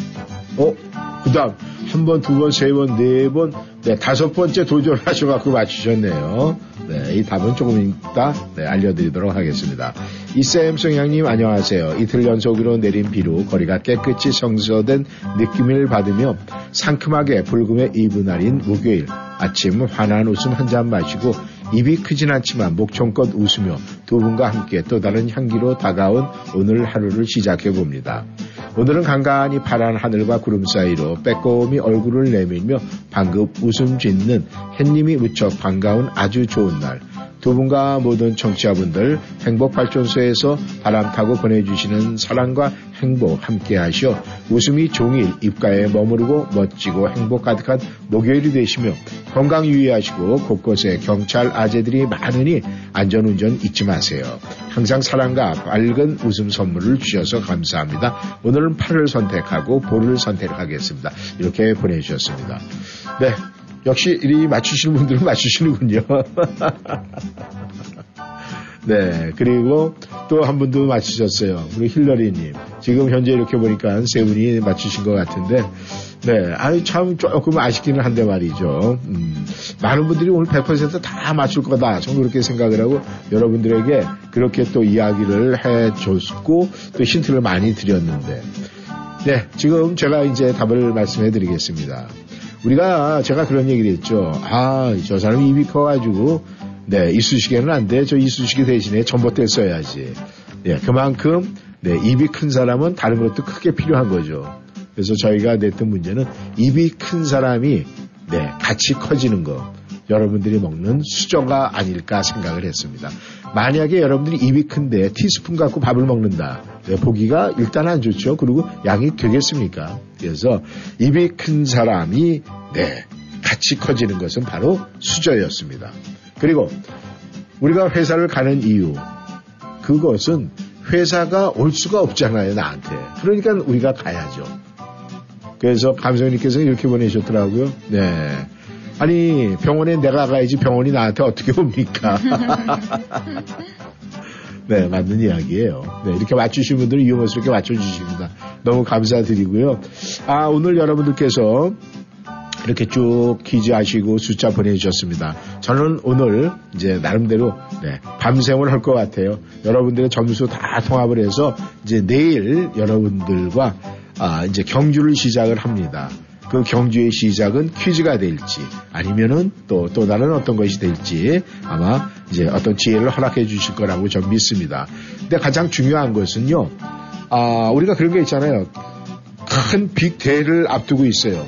Speaker 1: 어, 그 다음, 한 번, 두 번, 세 번, 네 번, 네, 다섯 번째 도전하셔갖고 맞추셨네요. 네, 이 답은 조금 이따 네, 알려드리도록 하겠습니다. 이쌤송 양님 안녕하세요. 이틀 연속으로 내린 비로 거리가 깨끗이 청소된 느낌을 받으며 상큼하게 불금의 이브 날인 목요일 아침 환한 웃음 한 잔 마시고 입이 크진 않지만 목청껏 웃으며 두 분과 함께 또 다른 향기로 다가온 오늘 하루를 시작해 봅니다. 오늘은 간간히 파란 하늘과 구름 사이로 빼꼼히 얼굴을 내밀며 방금 웃음 짓는 햇님이 무척 반가운 아주 좋은 날. 두두 분과 모든 청취자분들 행복발전소에서 바람 타고 보내주시는 사랑과 행복 함께 하시어 웃음이 종일 입가에 머무르고 멋지고 행복 가득한 목요일이 되시며 건강 유의하시고 곳곳에 경찰 아재들이 많으니 안전운전 잊지 마세요. 항상 사랑과 밝은 웃음 선물을 주셔서 감사합니다. 오늘은 8을 선택하고 볼을 선택하겠습니다. 이렇게 보내주셨습니다. 네. 역시 이 맞추시는 분들은 맞추시는군요. *laughs* 네. 그리고 또 한 분도 맞추셨어요. 우리 힐러리님. 지금 현재 이렇게 보니까 세 분이 맞추신 것 같은데, 네. 아유, 참 조금 아쉽기는 한데 말이죠. 음, 많은 분들이 오늘 100%다 맞출 거다. 저는 그렇게 생각을 하고 여러분들에게 그렇게 또 이야기를 해 줬고 또 힌트를 많이 드렸는데, 네. 지금 제가 이제 답을 말씀해 드리겠습니다. 우리가 제가 그런 얘기를 했죠. 아, 저 사람이 입이 커가지고 네, 이쑤시개는 안 돼. 저 이쑤시개 대신에 전봇대를 써야지. 네, 그만큼 네, 입이 큰 사람은 다른 것도 크게 필요한 거죠. 그래서 저희가 냈던 문제는 입이 큰 사람이 네, 같이 커지는 거. 여러분들이 먹는 수저가 아닐까 생각을 했습니다. 만약에 여러분들이 입이 큰데 티스푼 갖고 밥을 먹는다. 네, 보기가 일단 안 좋죠. 그리고 양이 되겠습니까? 그래서 입이 큰 사람이 네, 같이 커지는 것은 바로 수저였습니다. 그리고 우리가 회사를 가는 이유 그것은 회사가 올 수가 없잖아요 나한테 그러니까 우리가 가야죠 그래서 감성님께서 이렇게 보내셨더라고요 네 아니 병원에 내가 가야지 병원이 나한테 어떻게 옵니까 *laughs* 네 맞는 이야기예요 네 이렇게 맞추신 분들은 유머스럽게 맞춰주십니다 너무 감사드리고요 아 오늘 여러분들께서 이렇게 쭉 퀴즈 하시고 숫자 보내주셨습니다. 저는 오늘 이제 나름대로 네, 밤샘을 할 것 같아요. 여러분들의 점수 다 통합을 해서 이제 내일 여러분들과 아, 이제 경주를 시작을 합니다. 그 경주의 시작은 퀴즈가 될지 아니면은 또, 또 다른 어떤 것이 될지 아마 이제 어떤 지혜를 허락해 주실 거라고 전 믿습니다. 근데 가장 중요한 것은요, 아, 우리가 그런 게 있잖아요. 큰 빅대를 앞두고 있어요.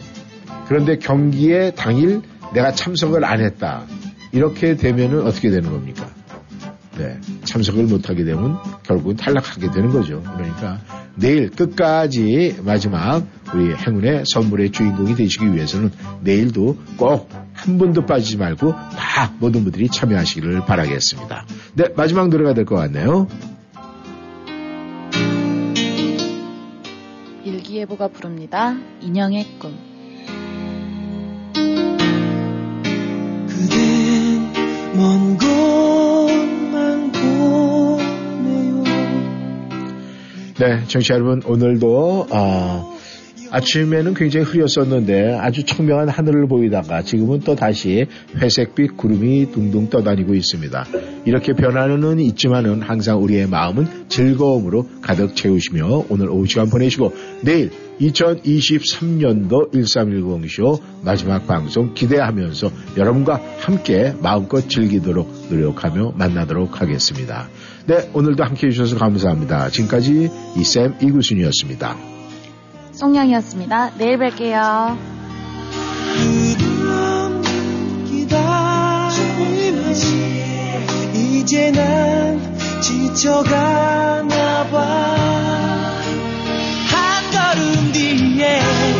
Speaker 1: 그런데 경기에 당일 내가 참석을 안 했다. 이렇게 되면은 어떻게 되는 겁니까? 네. 참석을 못하게 되면 결국은 탈락하게 되는 거죠. 그러니까 내일 끝까지 마지막 우리 행운의 선물의 주인공이 되시기 위해서는 내일도 꼭한 분도 빠지지 말고 다 모든 분들이 참여하시기를 바라겠습니다. 네, 마지막 노래가 될 것 같네요.
Speaker 2: 일기예보가 부릅니다. 인형의 꿈.
Speaker 4: 그댄 먼 곳 네,
Speaker 1: 청취자 여러분, 오늘도, 아, 아침에는 굉장히 흐렸었는데 아주 청명한 하늘을 보이다가 지금은 또 다시 회색빛 구름이 둥둥 떠다니고 있습니다. 이렇게 변화는 있지만은 항상 우리의 마음은 즐거움으로 가득 채우시며 오늘 오후 시간 보내시고 내일 2023년도 1310쇼 마지막 방송 기대하면서 여러분과 함께 마음껏 즐기도록 노력하며 만나도록 하겠습니다. 네, 오늘도 함께 해주셔서 감사합니다. 지금까지 이쌤 이구순이었습니다.
Speaker 2: 송양이었습니다. 내일 뵐게요.
Speaker 4: 이제 난 지쳐가나 봐. 한 걸음 뒤에.